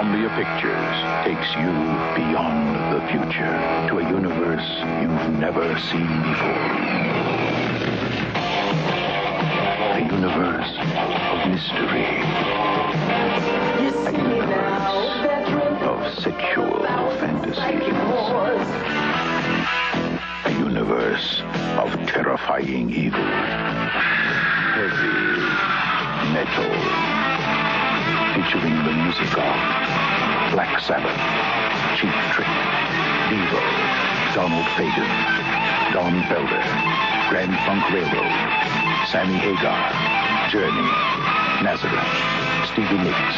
Columbia Pictures takes you beyond the future to a universe you've never seen before. A universe of mystery. A universe of sexual fantasies. A universe of terrifying evil. Heavy metal. Featuring the music of Black Sabbath, Cheap Trick, Devo, Donald Fagen, Don Felder, Grand Funk Railroad, Sammy Hagar, Journey, Nazareth, Stevie Nicks,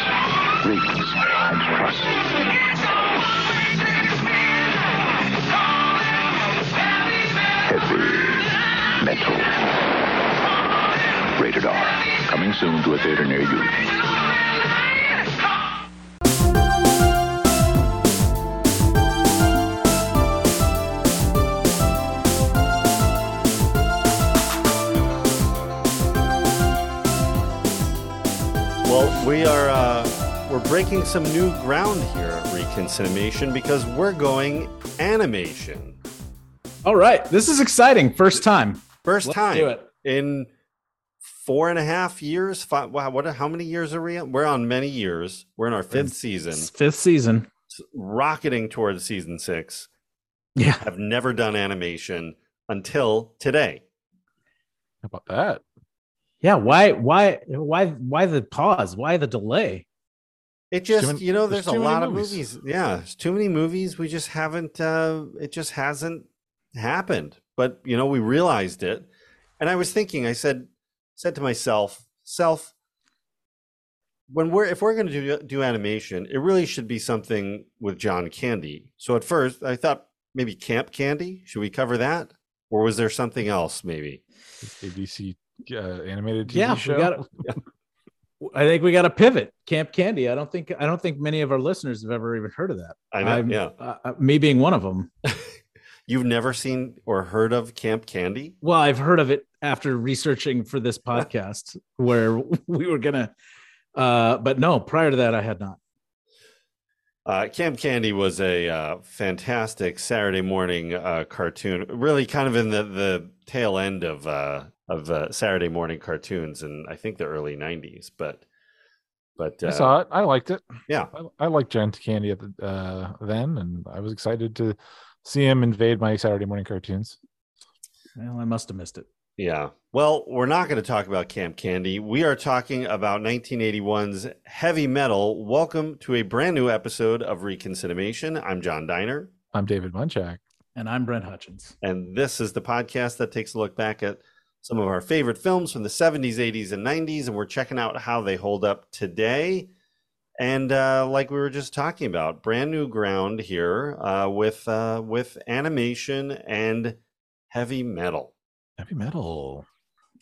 Riggs, and Trust. Heavy metal. Rated R. Coming soon to a theater near you. We are uh, we're breaking some new ground here at Reconcinimation because we're going animation. All right, this is exciting. First time. 1st Let's time do it. in four and a half years. Five, wow, what? How many years are we? On? We're on many years. We're in our fifth season, Fifth season. rocketing towards season six. Yeah. I've never done animation until today. How about that? Yeah. Why? Why? Why? Why the pause? Why the delay? It just, many- you know, there's there's, a too many lot of movies. movies. Yeah, there's too many movies. We just haven't. uh It just hasn't happened. But you know, we realized it, and I was thinking. I said, said to myself, self, when we're if we're going to do do animation, it really should be something with John Candy. So at first, I thought maybe Camp Candy. Should we cover that, or was there something else? Maybe. ABC uh, animated TV yeah. show. We got. I think we got to pivot. Camp Candy. I don't think. I don't think many of our listeners have ever even heard of that. I know. I'm- yeah, Uh, uh, me being one of them. you've never seen or heard of Camp Candy? Well, I've heard of it after researching for this podcast, where we were gonna. Uh, but no, prior to that, I had not. Uh, Camp Candy was a uh, fantastic Saturday morning uh, cartoon, really kind of in the, the tail end of uh, of uh, Saturday morning cartoons in I think the early '90s. But but I uh, saw it. I liked it. yeah, I, I liked John Candy at the uh, then, and I was excited to see him invade my Saturday morning cartoons. Well, I must have missed it. yeah. Well, we're not going to talk about Camp Candy. We are talking about 1981's Heavy Metal. Welcome to a brand new episode of Reconcinimation. I'm John Diner. I'm David Munchak. And I'm Brent Hutchins. And this is the podcast that takes a look back at some of our favorite films from the 70s, 80s, and 90s. And we're checking out how they hold up today. And uh, like we were just talking about, brand new ground here uh, with uh, with animation and heavy metal. Heavy metal.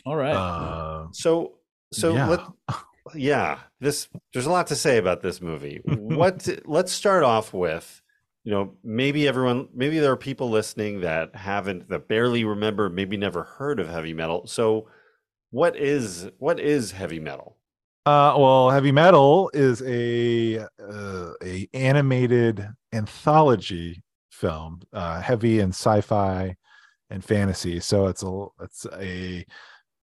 All right. Uh, So so yeah. let yeah, this there's a lot to say about this movie. what let's start off with, you know, maybe everyone maybe there are people listening that haven't that barely remember, maybe never heard of heavy metal. So what is what is heavy metal? Uh, well, heavy metal is a uh, a animated anthology film, uh, heavy in sci-fi and fantasy. So it's a it's a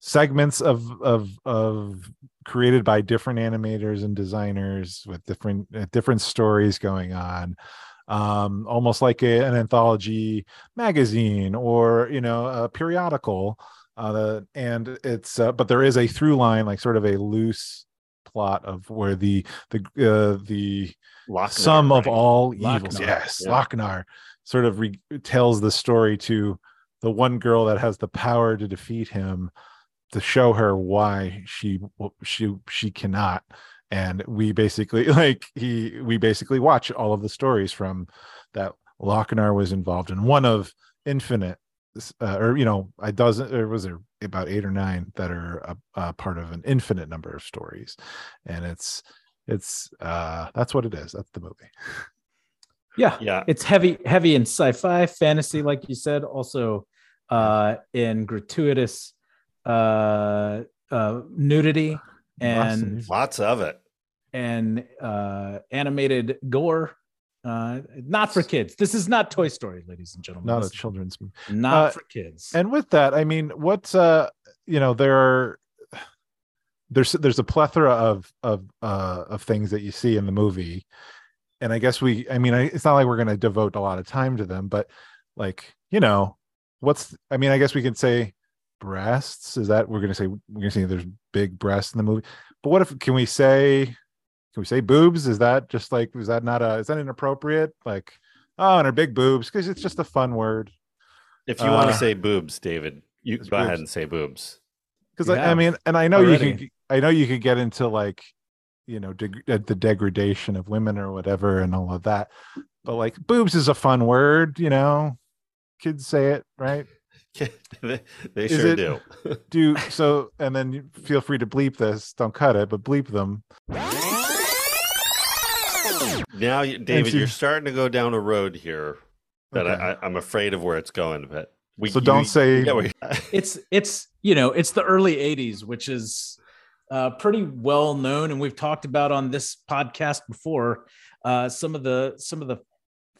segments of of of created by different animators and designers with different uh, different stories going on um almost like a, an anthology magazine or you know a periodical uh and it's uh, but there is a through line like sort of a loose plot of where the the uh, the sum of all evils yes yeah. Lochnar sort of re- tells the story to the one girl that has the power to defeat him to show her why she she she cannot and we basically like he we basically watch all of the stories from that Lochnar was involved in one of infinite uh, or you know a dozen or was there about eight or nine that are a, a part of an infinite number of stories and it's it's uh that's what it is that's the movie yeah. Yeah. It's heavy, heavy in sci-fi, fantasy, like you said, also uh in gratuitous uh uh nudity Lots of and nudity. Lots of it. and uh, animated gore. Uh, not for kids. This is not Toy Story, ladies and gentlemen. not a This is children's movie. Not uh, for kids. And with that, I mean, what's uh, you know, there are there's there's a plethora of of uh of things that you see in the movie, and I guess we, I mean, I, it's not like we're going to devote a lot of time to them, but like you know, what's I mean, I guess we can say breasts. Is that we're going to say we're going to say there's big breasts in the movie? But what if can we say can we say boobs? Is that just like is that not a is that inappropriate? Like oh, and her big boobs because it's just a fun word. If you want Uh, to say boobs, David, you go ahead and say boobs. because You I, I mean and i know already. you can i know you could get into like you know deg- uh, the degradation of women or whatever and all of that but like boobs is a fun word you know kids say it right they they sure it- do. do so and then feel free to bleep this don't cut it but bleep them Now, David, to- you're starting to go down a road here that Okay. I, I, I'm afraid of where it's going. But we So don't say- Yeah, we, it's it's you know it's the early 80s which is uh, pretty well known and we've talked about on this podcast before uh, some of the some of the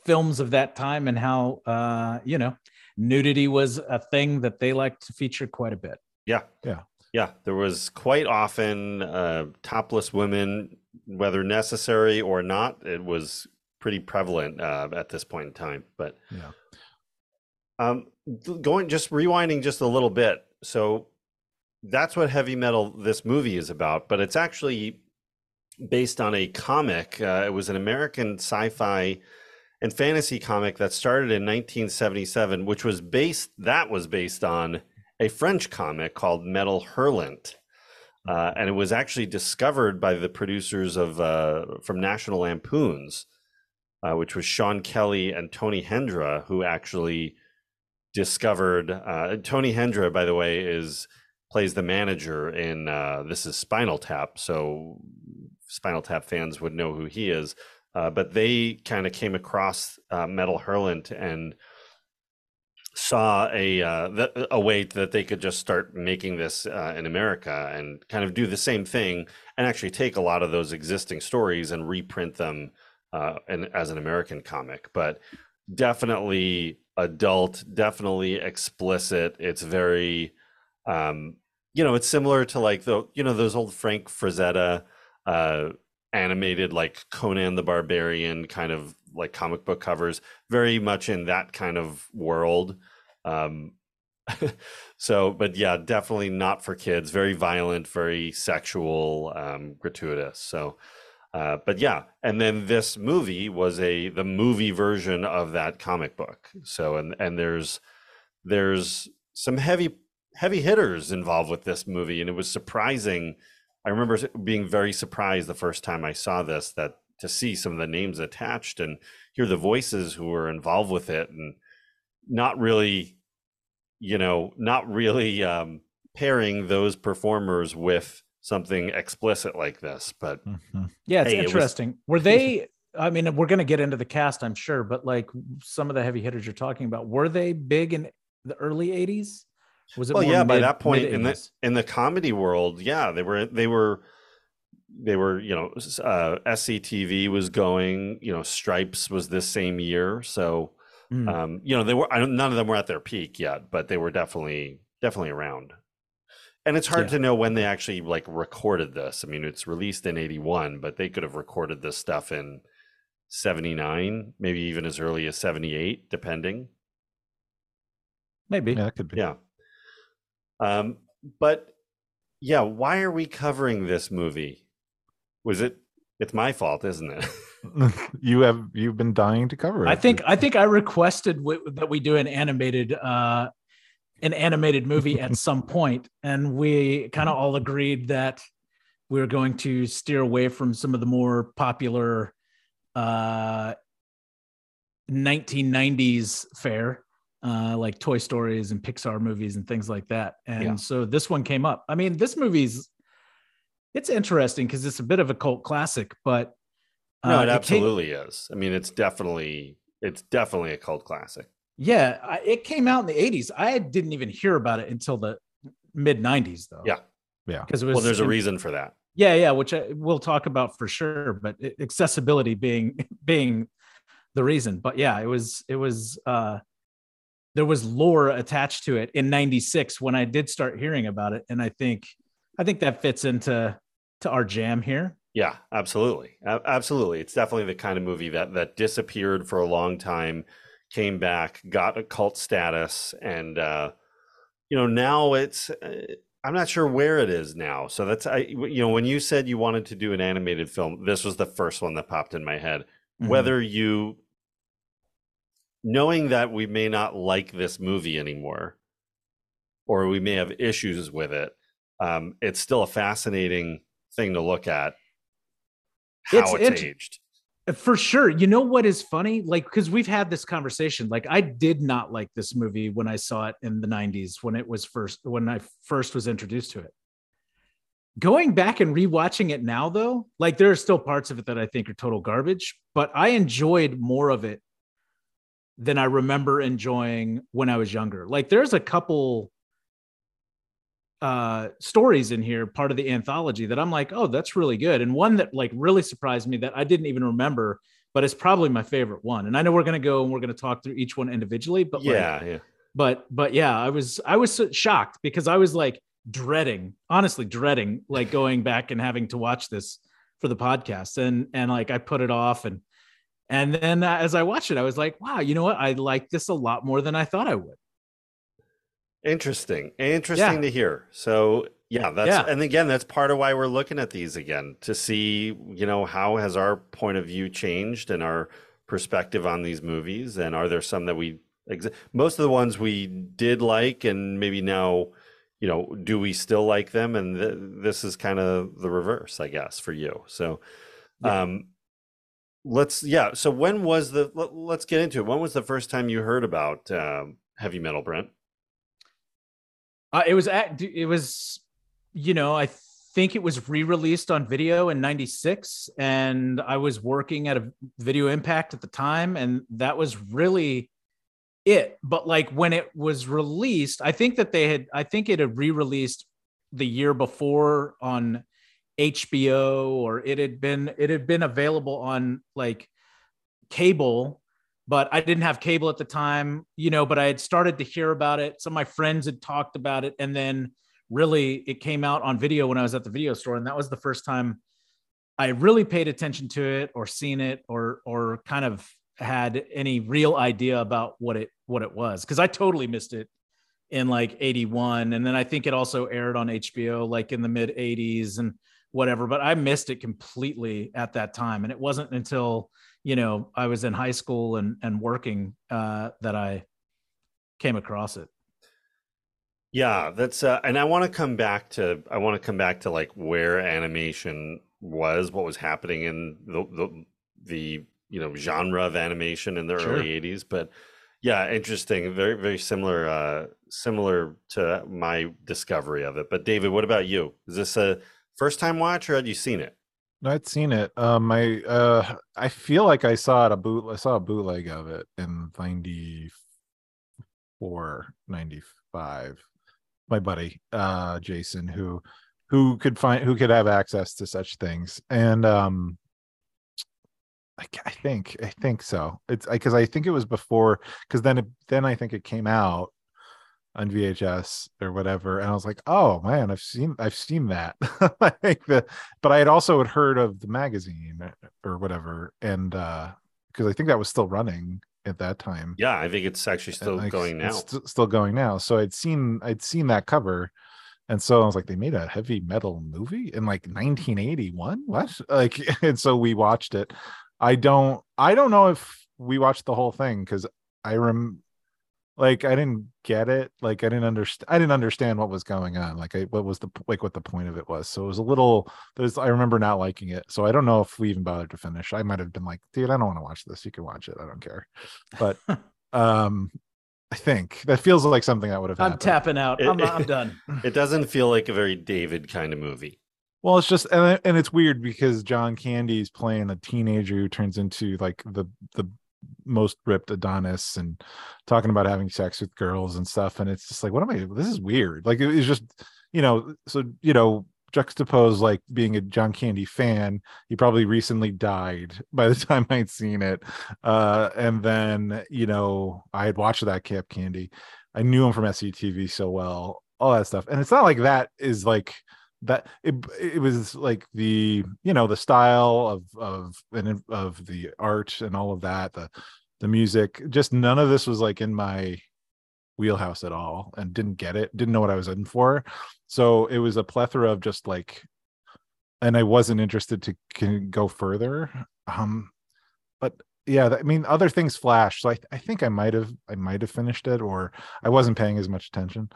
films of that time and how uh, you know nudity was a thing that they liked to feature quite a bit yeah, Yeah. yeah. There was quite often uh, topless women, whether necessary or not. It was pretty prevalent uh, at this point in time. But Yeah. Um, going just rewinding just a little bit. So that's what heavy metal this movie is about, but it's actually based on a comic. Uh, it was an American sci-fi and fantasy comic that started in 1977, which was based that was based on a French comic called Metal Hurlant. Uh, and it was actually discovered by the producers of uh, from National Lampoons, uh, which was Sean Kelly and Tony Hendra, who actually discovered. Uh, Tony Hendra, by the way, is plays the manager in uh, this is Spinal Tap, so Spinal Tap fans would know who he is. Uh, but they kind of came across uh, Metal Hurlant and saw a uh, th- a way that they could just start making this uh, in America and kind of do the same thing and actually take a lot of those existing stories and reprint them uh, and as an American comic. But definitely adult, definitely explicit. It's very, um, you know, it's similar to like the you know those old Frank Frazetta uh, animated like Conan the Barbarian kind of like comic book covers, very much in that kind of world. Um, so, but yeah, definitely not for kids. Very violent, very sexual, um, gratuitous. So, uh, but yeah, and then this movie was a the movie version of that comic book. So, and and there's there's some heavy heavy hitters involved with this movie, and it was surprising. I remember being very surprised the first time I saw this that to see some of the names attached and hear the voices who were involved with it, and not really, you know, not really um, pairing those performers with something explicit like this. But Mhm. yeah it's Hey, it was- interesting were they i mean we're going to get into the cast i'm sure but like some of the heavy hitters you're talking about were they big in the early 80s was it well more yeah by that point in the mid-80s? in the comedy world yeah they were they were they were you know s- uh sctv was going you know stripes was this same year so Mm. um you know they were I don't, none of them were at their peak yet but they were definitely definitely around and it's hard Yeah. to know when they actually like recorded this i mean it's released in 81 but they could have recorded this stuff in 79 maybe even as early as 78 depending maybe yeah that could be yeah. Um, but yeah, why are we covering this movie? Was it? It's my fault, isn't it? you have you've been dying to cover it I think I think I requested w- that we do an animated uh an animated movie at some point and we kind of all agreed that we were going to steer away from some of the more popular uh 1990s fare uh like Toy Stories and Pixar movies and things like that. And Yeah. so this one came up. I mean, this movie's it's interesting because it's a bit of a cult classic, but no, uh, it came- absolutely is. I mean, it's definitely it's definitely a cult classic. Yeah, I, it came out in the 80s. I didn't even hear about it until the mid 90s, though. Yeah. Yeah. Because Well, there's a in- reason for that. Yeah, yeah, which I, we'll talk about for sure, but accessibility being being the reason. But yeah, it was it was uh there was lore attached to it in 96 when I did start hearing about it and I think I think that fits into to our jam here. Yeah, absolutely. A- absolutely. It's definitely the kind of movie that that disappeared for a long time, came back, got a cult status and uh you know, now it's uh, I'm not sure where it is now. So that's I you know when you said you wanted to do an animated film, this was the first one that popped in my head. Mm-hmm. Whether you knowing that we may not like this movie anymore or we may have issues with it, um, it's still a fascinating thing to look at how it's, it's aged. For sure. You know what is funny? Like, because we've had this conversation. Like, I did not like this movie when I saw it in the 90s when it was first, when I first was introduced to it. Going back and rewatching it now, though, like there are still parts of it that I think are total garbage, but I enjoyed more of it than I remember enjoying when I was younger. Like, there's a couple uh stories in here part of the anthology that i'm like oh that's really good. And one that like really surprised me that i didn't even remember but it's probably my favorite one. And i know we're going to go and we're going to talk through each one individually but yeah like, yeah but but yeah i was i was shocked because i was like dreading honestly dreading like going back and having to watch this for the podcast. And and like i put it off and and then uh, as i watched it i was like wow you know what i like this a lot more than i thought i would Interesting. Interesting yeah. to hear. So yeah, that's yeah. and again, that's part of why we're looking at these again to see, you know, how has our point of view changed and our perspective on these movies, and are there some that we most of the ones we did like, and maybe now, you know, do we still like them? And th- this is kind of the reverse, I guess, for you. So, yeah. um, let's yeah. So when was the? Let, us get into it. When was the first time you heard about um, heavy metal, Brent? Uh, it was at it was, you know, I think it was re-released on video in 96 and I was working at a video impact at the time and that was really it. But like when it was released, I think that they had I think it had re-released the year before on HBO or it had been it had been available on like cable but I didn't have cable at the time, you know, but I had started to hear about it. Some of my friends had talked about it. And then really it came out on video when I was at the video store. And that was the first time I really paid attention to it or seen it or, or kind of had any real idea about what it, what it was. Cause I totally missed it in like 81. And then I think it also aired on HBO like in the mid 80s and whatever, but I missed it completely at that time. And it wasn't until, you know, I was in high school and and working uh, that I came across it. Yeah, that's uh, and I want to come back to I want to come back to like where animation was, what was happening in the the, the you know genre of animation in the sure. early '80s. But yeah, interesting, very very similar uh, similar to my discovery of it. But David, what about you? Is this a first time watch or had you seen it? No, I'd seen it. Um, I uh, I feel like I saw it a boot. I saw a bootleg of it in 94, 95. My buddy, uh, Jason, who who could find who could have access to such things, and um, I, I think I think so. It's because I, I think it was before because then it, then I think it came out on VHS or whatever, and I was like, "Oh man, I've seen I've seen that." like the, but I had also had heard of the magazine or whatever, and uh because I think that was still running at that time. Yeah, I think it's actually still like, going now. St- still going now. So I'd seen I'd seen that cover, and so I was like, they made a heavy metal movie in like 1981. What? Like, and so we watched it. I don't I don't know if we watched the whole thing because I rem like I didn't get it. Like I didn't understand. I didn't understand what was going on. Like I, what was the like what the point of it was. So it was a little. There's. I remember not liking it. So I don't know if we even bothered to finish. I might have been like, dude, I don't want to watch this. You can watch it. I don't care. But um, I think that feels like something that would have. I'm happened. tapping out. I'm, I'm done. it doesn't feel like a very David kind of movie. Well, it's just and, and it's weird because John Candy's playing a teenager who turns into like the the most ripped Adonis and talking about having sex with girls and stuff. And it's just like, what am I? This is weird. Like it was just, you know, so you know, juxtapose like being a John Candy fan. He probably recently died by the time I'd seen it. Uh, and then, you know, I had watched that Camp Candy. I knew him from SCTV so well, all that stuff. And it's not like that is like that it, it was like the you know the style of of and of the art and all of that the the music just none of this was like in my wheelhouse at all and didn't get it didn't know what i was in for. So it was a plethora of just like and i wasn't interested to can go further um but yeah i mean other things flashed so i, I think i might have i might have finished it or i wasn't paying as much attention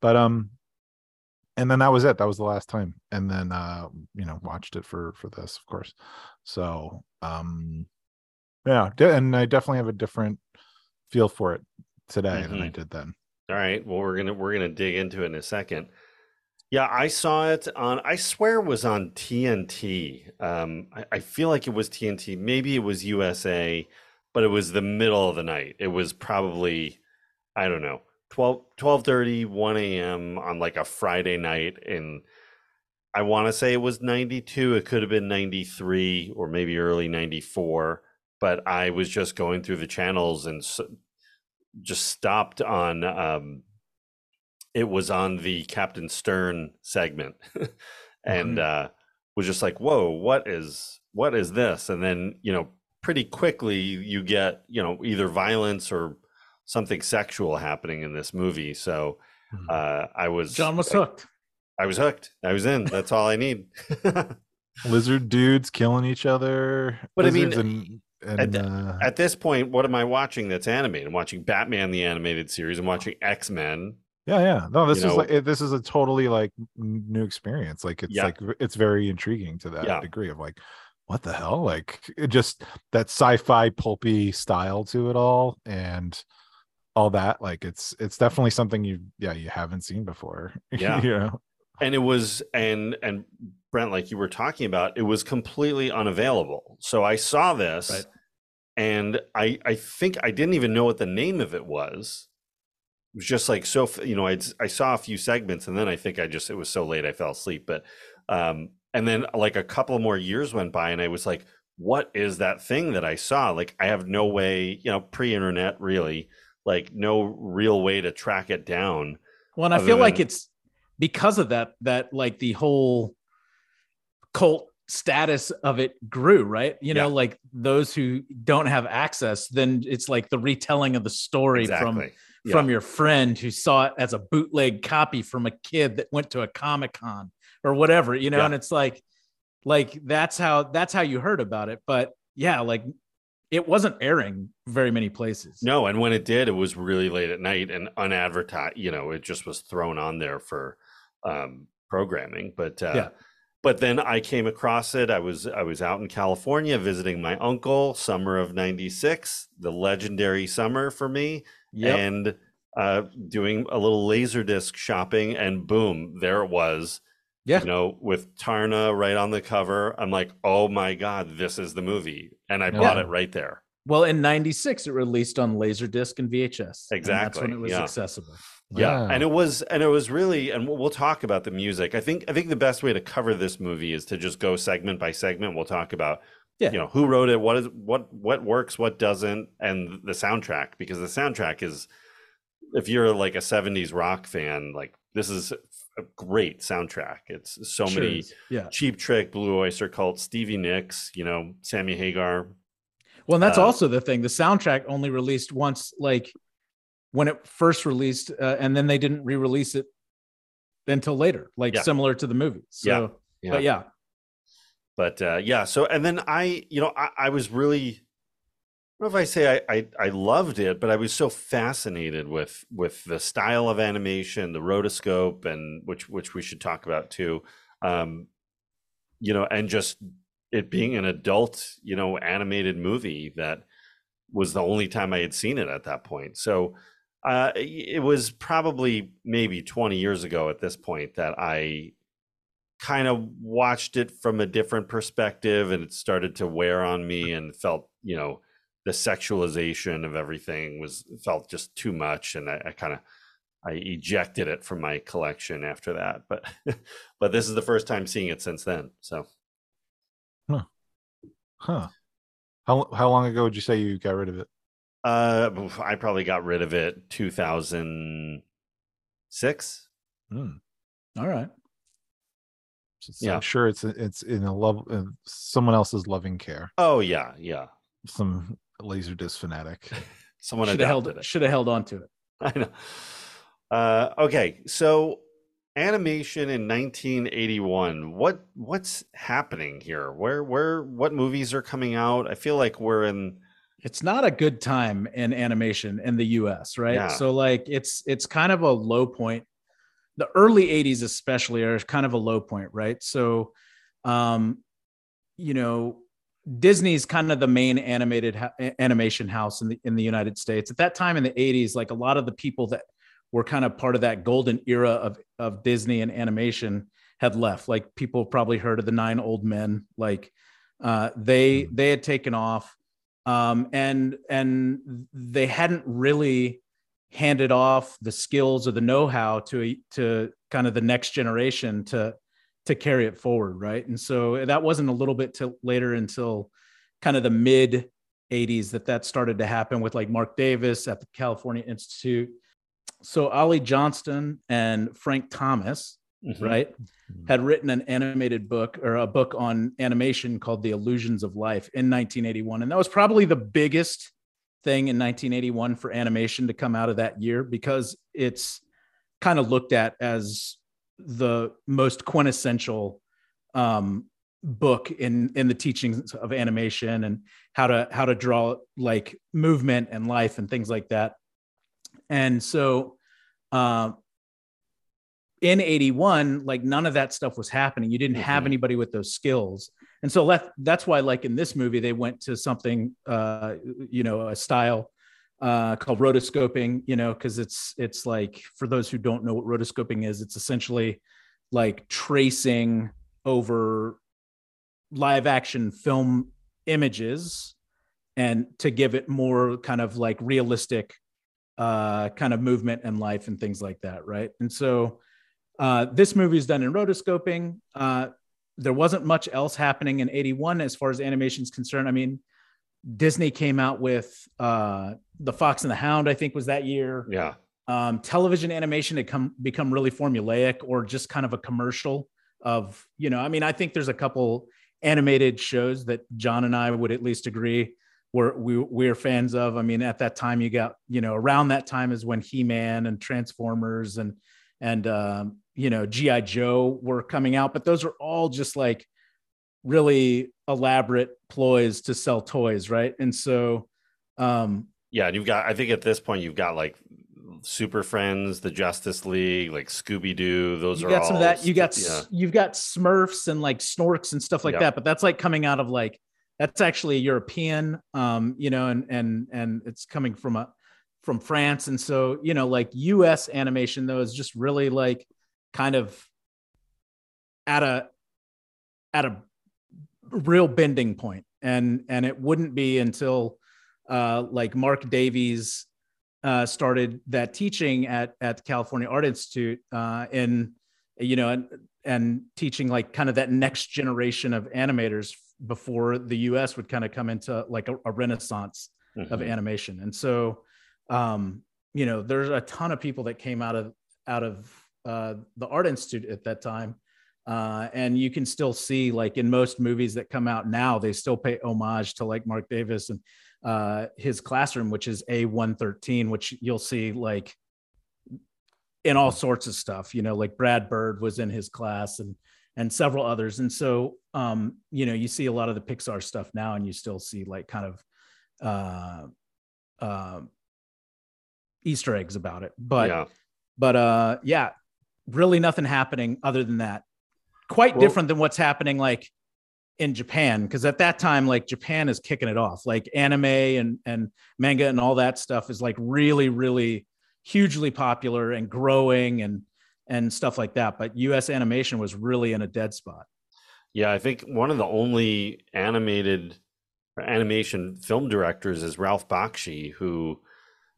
but um and then that was it that was the last time and then uh you know watched it for for this of course so um yeah and i definitely have a different feel for it today mm-hmm. than I mm-hmm. did then. All right. Well, we're gonna we're gonna dig into it in a second. Yeah, I saw it on. I swear it was on TNT. Um, I, I feel like it was TNT. Maybe it was USA, but it was the middle of the night. It was probably, I don't know, 12, 12 1 a.m. on like a Friday night. And I want to say it was 92. It could have been 93 or maybe early 94. But I was just going through the channels and just stopped on um, it was on the Captain Stern segment and mm-hmm. uh, was just like, whoa, what is what is this? And then, you know, pretty quickly you get, you know, either violence or something sexual happening in this movie. So mm-hmm. uh, I was John was hooked. I, I was hooked. I was in. That's all I need. Lizard dudes killing each other. But I mean, and and, at, uh, at, this point, what am I watching that's animated? I'm watching Batman the animated series. I'm watching X Men. Yeah, yeah. No, this you is know, like this is a totally like new experience. Like it's yeah. like it's very intriguing to that yeah. degree of like, what the hell? Like it just that sci-fi pulpy style to it all, and all that. Like it's it's definitely something you yeah you haven't seen before. Yeah, you know. And it was and and Brent, like you were talking about, it was completely unavailable. So I saw this right. and I I think I didn't even know what the name of it was. It was just like so you know, I I saw a few segments and then I think I just it was so late I fell asleep. But um and then like a couple more years went by and I was like, what is that thing that I saw? Like I have no way, you know, pre-internet really, like no real way to track it down. Well, and I feel than... like it's because of that that like the whole cult status of it grew, right? You know, like those who don't have access, then it's like the retelling of the story exactly. from yeah. from your friend who saw it as a bootleg copy from a kid that went to a Comic Con or whatever, you know, yeah. and it's like like that's how that's how you heard about it. But yeah, like it wasn't airing very many places. No, and when it did, it was really late at night and unadvertised. You know, it just was thrown on there for um, programming. But uh, yeah but then I came across it. I was I was out in California visiting my uncle, summer of '96, the legendary summer for me, yep. and uh, doing a little laser disc shopping, and boom, there it was. Yeah, you know, with Taarna right on the cover. I'm like, oh my god, this is the movie, and I yeah. bought it right there. Well, in '96, it released on Laserdisc and VHS. Exactly, and that's when it was yeah. accessible. Yeah, wow. and it was and it was really and we'll talk about the music. I think I think the best way to cover this movie is to just go segment by segment. We'll talk about yeah. you know who wrote it, what is what what works, what doesn't, and the soundtrack because the soundtrack is if you're like a 70s rock fan, like this is a great soundtrack. It's so sure many yeah. Cheap Trick, Blue Oyster Cult, Stevie Nicks, you know, Sammy Hagar. Well, and that's uh, also the thing. The soundtrack only released once like when it first released, uh, and then they didn't re-release it until later, like yeah. similar to the movie. So, yeah. yeah. but yeah, but uh, yeah. So, and then I, you know, I, I was really, I don't know if I say I, I, I loved it, but I was so fascinated with with the style of animation, the rotoscope, and which which we should talk about too. Um, you know, and just it being an adult, you know, animated movie that was the only time I had seen it at that point. So uh, it was probably maybe 20 years ago at this point that I kind of watched it from a different perspective and it started to wear on me and felt, you know, the sexualization of everything was felt just too much. And I, I kind of, I ejected it from my collection after that. But but this is the first time seeing it since then. So Huh. How how long ago would you say you got rid of it? uh, I probably got rid of it 2006. Hmm. All right. So Yeah. I'm sure it's it's in a love in someone else's loving care. Oh yeah, yeah. Some laser disc fanatic. Someone Should have held it. should have held on to it. I know. Uh, okay, so animation in 1981. What what's happening here? Where where what movies are coming out? I feel like we're in. It's not a good time in animation in the US, right? Yeah. So like it's it's kind of a low point. The early 80s especially are kind of a low point, right? So um you know, Disney's kind of the main animated ha- animation house in the in the United States. At that time in the 80s, like a lot of the people that were kind of part of that golden era of of Disney and animation had left. Like people probably heard of the Nine Old Men. Like uh, they Mm-hmm. they had taken off, um, and and they hadn't really handed off the skills or the know-how to to kind of the next generation to to carry it forward, right? And so that wasn't a little bit till later until kind of the mid 80s that that started to happen with like Marc Davis at the California Institute. So Ollie Johnston and Frank Thomas, Mhm. right, had written an animated book or a book on animation called The Illusions of Life in 1981. And that was probably the biggest thing in 1981 for animation to come out of that year because it's kind of looked at as the most quintessential um, book in in the teachings of animation and how to how to draw like movement and life and things like that. And so uh, in 81, like none of that stuff was happening. You didn't have Mhm. anybody with those skills. And so that, that's why, like in this movie, they went to something, uh, you know, a style uh, called rotoscoping, you know, because it's it's like for those who don't know what rotoscoping is, it's essentially like tracing over live action film images and to give it more kind of like realistic uh, kind of movement and life and things like that, right? And so uh, this movie is done in rotoscoping. Uh, there wasn't much else happening in 81 as far as animation is concerned. I mean, Disney came out with uh, The Fox and the Hound, I think was that year. Yeah. Um, television animation had come become really formulaic or just kind of a commercial of, you know, I mean, I think there's a couple animated shows that John and I would at least agree we're we, we're fans of. I mean, at that time you got, you know, around that time is when He-Man and Transformers and and um, you know, G.I. Joe were coming out, but those are all just like really elaborate ploys to sell toys, right? And so um Yeah, and you've got. I think at this point you've got like Super Friends, the Justice League, like Scooby Doo. Those you are got all some of that. You got yeah. you've got Smurfs and like Snorks and stuff like Yeah. that, but that's like coming out of like that's actually European, um, you know, and and and it's coming from a from France, and so you know, like U.S. animation though is just really like kind of at a at a real bending point, and and it wouldn't be until uh, like Marc Davis uh, started that teaching at at the California Art Institute uh, in you know and, and teaching like kind of that next generation of animators before the U.S. would kind of come into like a, a renaissance of Mhm. animation. And so, um, you know, there's a ton of people that came out of out of uh, the Art Institute at that time. Uh, and you can still see, like in most movies that come out now, they still pay homage to like Marc Davis and uh, his classroom, which is A113, which you'll see like in all sorts of stuff. You know, like Brad Bird was in his class and and several others. And so, um, you know, you see a lot of the Pixar stuff now, and you still see like kind of uh, uh, Easter eggs about it. But yeah. but uh, yeah, really nothing happening other than that. Quite Well- different than what's happening like in Japan, because at that time, like Japan is kicking it off. Like anime and and manga and all that stuff is like really, really hugely popular and growing and and stuff like that. But US animation was really in a dead spot. Yeah, I think one of the only animated animation film directors is Ralph Bakshi, who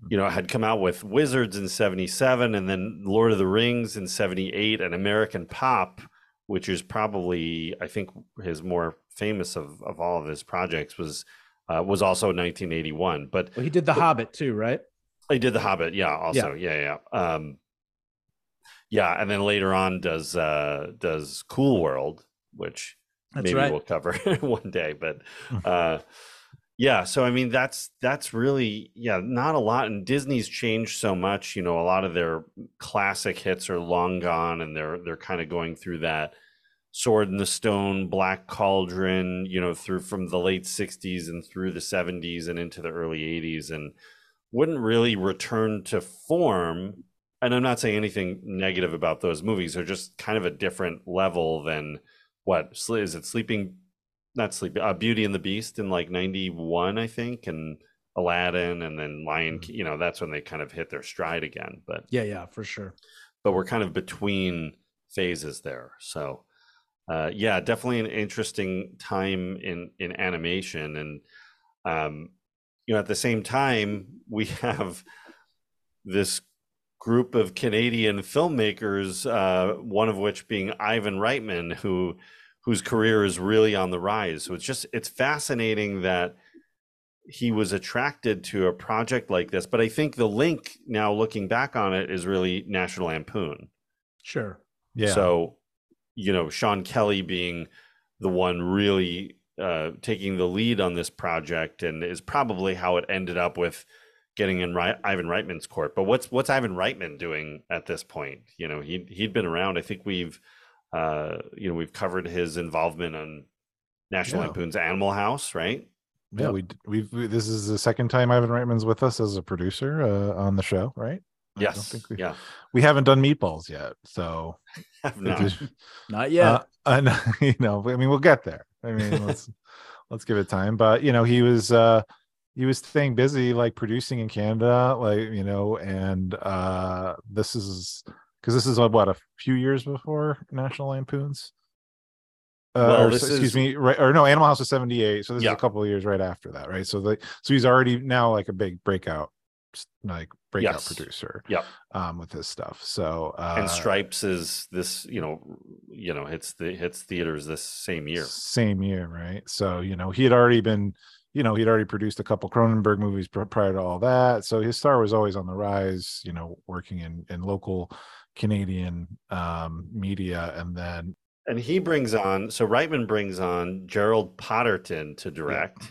you know, had come out with Wizards in 77 and then Lord of the Rings in 78 and American Pop, which is probably, I think, his more famous of, of all of his projects was uh, was also 1981. But well, he did The Hobbit too, right? He did The Hobbit, yeah. Also, yeah, yeah. yeah. Um, yeah, and then later on does uh, does Cool World, which That's maybe right. we'll cover one day. But uh, yeah, so I mean that's that's really yeah, not a lot. And Disney's changed so much. You know, a lot of their classic hits are long gone, and they're they're kind of going through that Sword in the Stone, Black Cauldron. You know, through from the late '60s and through the '70s and into the early '80s, and wouldn't really return to form. And I'm not saying anything negative about those movies. They're just kind of a different level than what is it? Sleeping, not Sleeping, uh, Beauty and the Beast in like '91, I think, and Aladdin, and then Lion. King. You know, that's when they kind of hit their stride again. But Yeah, yeah, for sure. but we're kind of between phases there. So, uh, yeah, definitely an interesting time in in animation, and um, you know, at the same time, we have this group of Canadian filmmakers, uh, one of which being Ivan Reitman, who whose career is really on the rise. So it's just it's fascinating that he was attracted to a project like this. But I think the link now, looking back on it, is really National Lampoon. Sure. Yeah. So, you know, Sean Kelly being the one really uh, taking the lead on this project, and is probably how it ended up with getting in Ri- Ivan Reitman's court. But what's what's Ivan Reitman doing at this point? You know, he he'd been around. I think we've uh, you know we've covered his involvement on National Yeah. Lampoon's Animal House, right? yeah, Yep. we we've we, this is the second time Ivan Reitman's with us as a producer uh, on the show, right? I don't Yes. think we, yeah. we haven't done meatballs yet, so Have it not. Not yet. Uh, and you know, I mean, we'll get there. I mean, let's let's give it time. But you know, he was uh he was staying busy, like producing in Canada, like you know, and uh this is because this is uh, what a few years before National Lampoons. Uh, Well, or, excuse is- me, right? Or no, Animal House was seventy eight, so this Yeah. is a couple of years right after that, right? So the so he's already now like a big breakout, like breakout Yes. producer, Yep. um, with his stuff. So uh, and Stripes is this, you know, you know, hits the hits theaters this same year. Same year, right? So, you know, he had already been, you know, he'd already produced a couple Cronenberg movies prior to all that. So his star was always on the rise, you know, working in in local Canadian um media and then And he brings on so Reitman brings on Gerald Potterton to direct,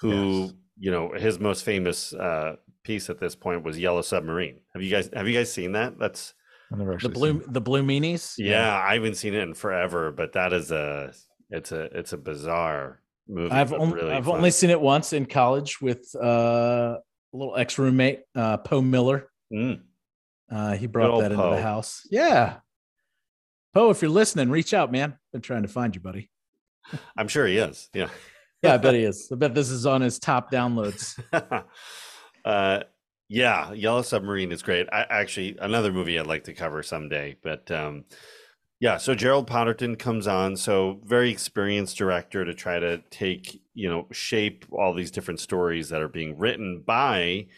who Yes. you know his most famous uh, piece at this point was Yellow Submarine. Have you guys have you guys seen that? That's the blue the blue meanies. yeah, I haven't seen it in forever, but that is a it's a it's a bizarre movie. I've only really I've fun. only seen it once in college with uh, a little ex roommate, uh, Poe Miller. Mm. Uh, he brought that into Poe. the house. Yeah, Poe, if you're listening, reach out, man. Been trying to find you, buddy. I'm sure he is. Yeah. Yeah, I bet he is. I bet this is on his top downloads. uh, yeah, Yellow Submarine is great. I actually another movie I'd like to cover someday, but um, yeah. So Gerald Potterton comes on, so very experienced director to try to take you know shape all these different stories that are being written by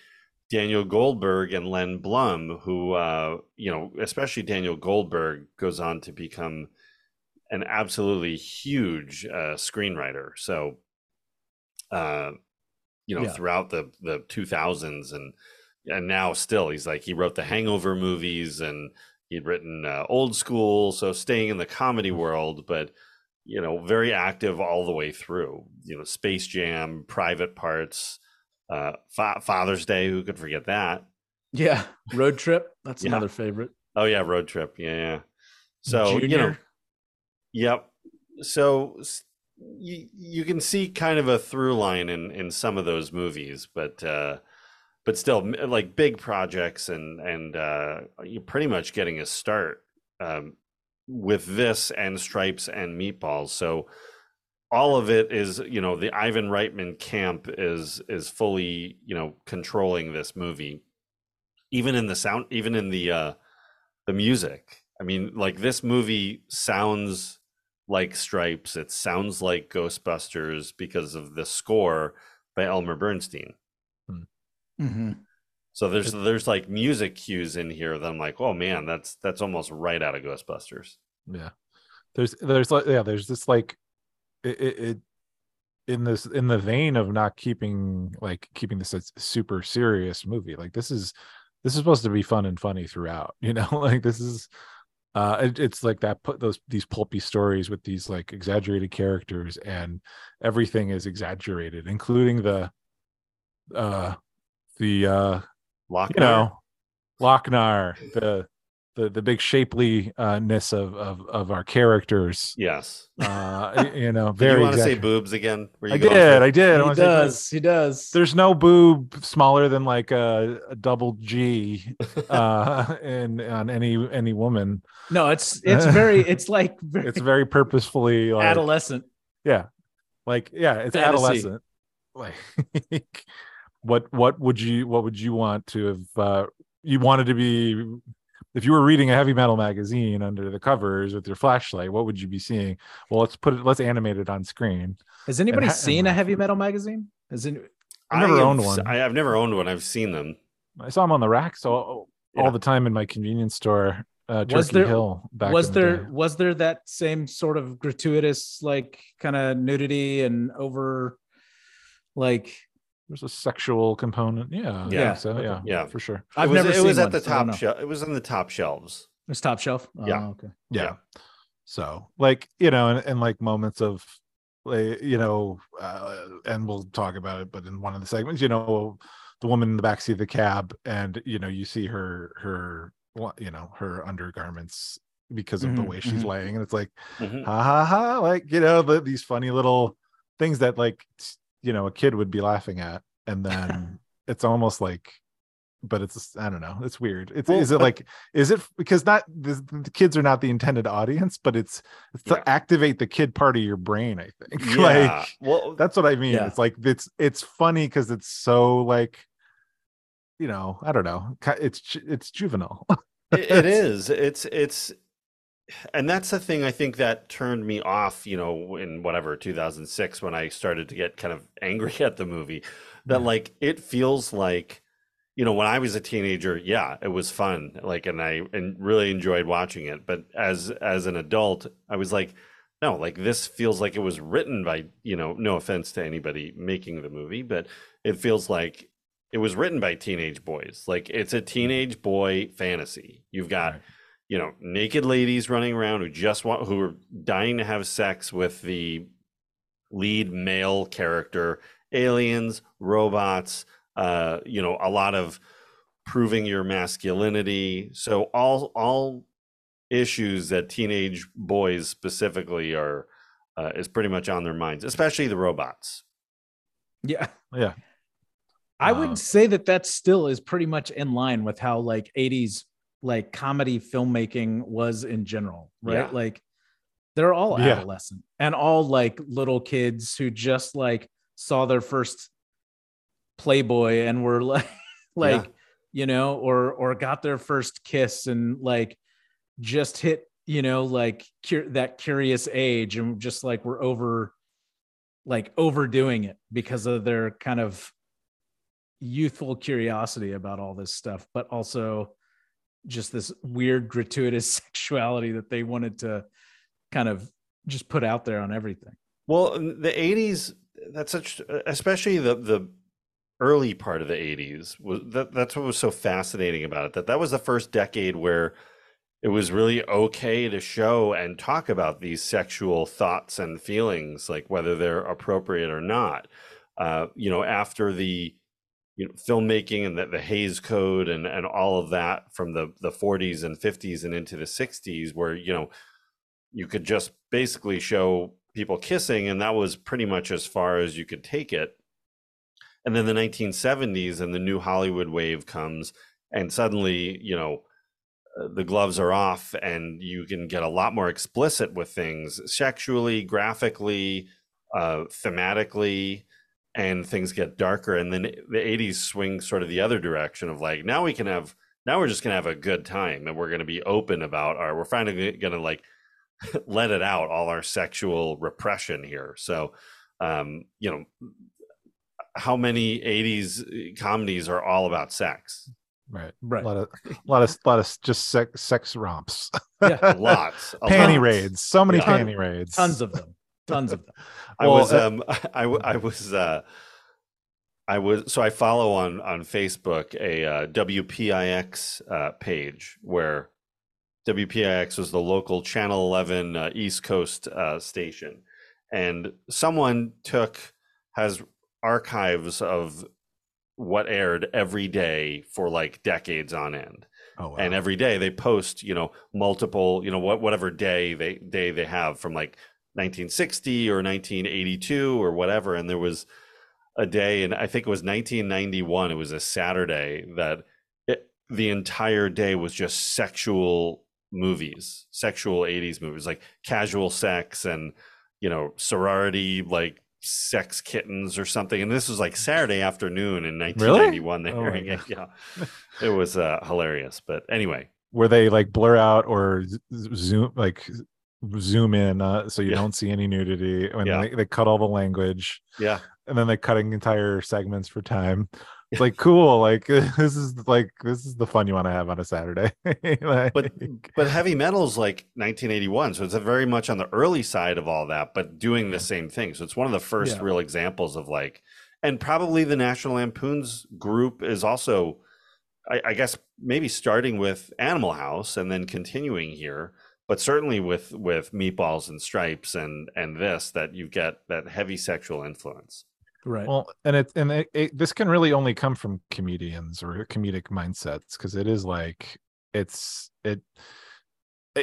Daniel Goldberg and Len Blum, who uh, you know, especially Daniel Goldberg goes on to become an absolutely huge uh, screenwriter. So, uh, you know, Yeah. throughout the the 2000s and and now still, he's like he wrote the Hangover movies and he'd written uh, Old School, so staying in the comedy world, but you know, very active all the way through. You know, Space Jam, Private Parts, uh, Fa- Father's Day. Who could forget that? Yeah, road trip. That's Yeah. another favorite. Oh yeah, road trip. Yeah, yeah. So you know, Yep. So you you can see kind of a through line in in some of those movies, but uh but still like big projects and and uh you're pretty much getting a start um with this and Stripes and Meatballs. So all of it is, you know, the Ivan Reitman camp is is fully, you know, controlling this movie. Even in the sound even in the uh the music. I mean, like this movie sounds like Stripes. It sounds like Ghostbusters because of the score by Elmer Bernstein. hmm So there's there's like music cues in here that I'm like, oh man, that's that's almost right out of Ghostbusters. Yeah. There's there's like yeah, there's this like it, it, it in this in the vein of not keeping like keeping this a super serious movie. Like this is this is supposed to be fun and funny throughout, you know? like this is uh it, it's like that put those these pulpy stories with these like exaggerated characters and everything is exaggerated, including the uh the uh Lochnar. you know Lochnar, the the the big shapeliness of of of our characters. Yes. Uh, you know, very. you want to say boobs again? Were you I did. I did. I he wanna say boobs. does. He does. There's no boob smaller than like a, a double G uh, in on any any woman. no, it's it's very it's like very It's very purposefully like adolescent. yeah, like yeah, it's Fantasy. adolescent. Like, what what would you what would you want to have uh, you wanted to be if you were reading a heavy metal magazine under the covers with your flashlight? What would you be seeing? Well, let's put it let's animate it on screen. Has anybody ha- and seen a heavy metal magazine? Has any, I've never I have owned s- one. I have never owned one. I've seen them. I saw them on the racks so all Yeah. the time in my convenience store, uh, Was there- Hill. Back was in the there day. was there that same sort of gratuitous like kind of nudity and over like There's a sexual component. Yeah, I Yeah. so yeah, Yeah. for sure. I've it was, never it seen was at one, the so I don't top shelf. It was on the top shelves. it's top shelf. Oh, Yeah. okay. yeah. Yeah. so like you know and, and like moments of like you know uh, and we'll talk about it but in one of the segments you know the woman in the backseat of the cab and you know you see her her you know her undergarments because of the Mhm, way she's mhm. laying and it's like Mhm. ha ha ha like you know the, these funny little things that like s- you know a kid would be laughing at and then it's almost like but it's i don't know it's weird. It's Well, is it but- like is it because not the, the kids are not the intended audience but it's it's to activate the kid part of your brain i think. Yeah. like well, that's what i mean. Yeah. it's like it's it's funny because it's so like you know i don't know it's it's juvenile. It, it is. It's it's and that's the thing i think that turned me off you know in whatever 2006 when i started to get kind of angry at the movie that Yeah. like it feels like you know when i was a teenager yeah it was fun like and i and really enjoyed watching it but as as an adult i was like no like this feels like it was written by you know no offense to anybody making the movie but it feels like it was written by teenage boys like it's a mm-hmm. teenage boy fantasy you've got Right. You know naked ladies running around who just want who are dying to have sex with the lead male character aliens robots uh you know a lot of proving your masculinity. So all all issues that teenage boys specifically are uh, is pretty much on their minds especially the robots. Yeah. yeah. I Uh, would say that that still is pretty much in line with how like 80s like comedy filmmaking was in general, right? Yeah. Like they're all Yeah. adolescent and all like little kids who just like saw their first Playboy and were like like you know or or got their first kiss and like just hit you know like cur- that curious age and just like we're over like overdoing it because of their kind of youthful curiosity about all this stuff but also just this weird gratuitous sexuality that they wanted to kind of just put out there on everything Well, the '80s, that's such, especially the the early part of the '80s was that. That's what was so fascinating about it. That that was the first decade where it was really okay to show and talk about these sexual thoughts and feelings, like whether they're appropriate or not. Uh, you know, after the you know, filmmaking and the, the Hays Code and and all of that from the the 40s and 50s and into the 60s, where you know you could just basically show people kissing and that was pretty much as far as you could take it. And then the 1970s and the new hollywood wave comes and suddenly you know uh, the gloves are off and you can get a lot more explicit with things sexually graphically uh, thematically and things get darker and then the 80s swing sort of the other direction of like now we can have now we're just going to have a good time and we're going to be open about our we're finally going to like let it out all our sexual repression here so um you know how many 80s comedies are all about sex. Right. Right. A lot of, a lot of, lot of just sex, sex romps. Yeah. Lots. a panty lot. raids. So many Yeah. panty raids. Tons of them. Tons of them. I Well, was uh, um I, I was uh I was so I follow on on Facebook a uh, WPIX uh, page where WPIX was the local Channel 11 uh, East Coast uh, station, and someone took has archives of what aired every day for like decades on end Oh, wow. and every day they post you know multiple you know what whatever day they day they have from like 1960 or 1982 or whatever and there was a day and i think it was 1991 it was a saturday that it, the entire day was just sexual movies sexual 80s movies like casual sex and you know sorority like sex kittens or something and this was like saturday afternoon in 1991 they Oh were airing it yeah. It was uh, hilarious but anyway. Were they like blur out or zoom like zoom in uh, so you Yeah. don't see any nudity and Yeah. they, they cut all the language yeah. and then they're cutting entire segments for time. It's like cool like this is like this is the fun you want to have on a saturday. Like, but but heavy metal's like 1981 so it's a very much on the early side of all that but doing the same thing. So it's one of the first Yeah. real examples of like and probably the national lampoons group is also I, I guess maybe starting with animal house and then continuing here but certainly with with meatballs and stripes and and this that you get that heavy sexual influence. Right. well and it and it, it, this can really only come from comedians or comedic mindsets because it is like it's it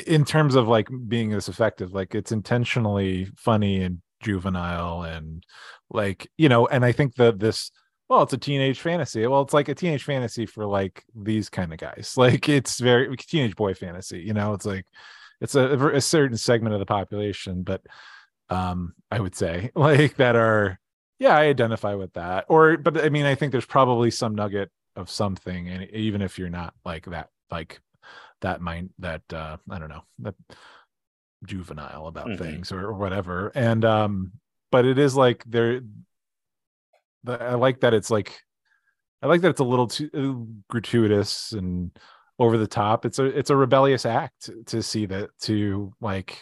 in terms of like being this effective like it's intentionally funny and juvenile and like you know and i think that this well it's a teenage fantasy. Well it's like a teenage fantasy for like these kind of guys. Like it's very teenage boy fantasy you know? It's like it's a, a certain segment of the population but um i would say like that are yeah i identify with that or but i mean i think there's probably some nugget of something and even if you're not like that like that mind that uh i don't know that juvenile about Mhm. things or, or whatever and um but it is like there i like that it's like i like that it's a little too uh, gratuitous and over the top. It's a it's a rebellious act to see that to like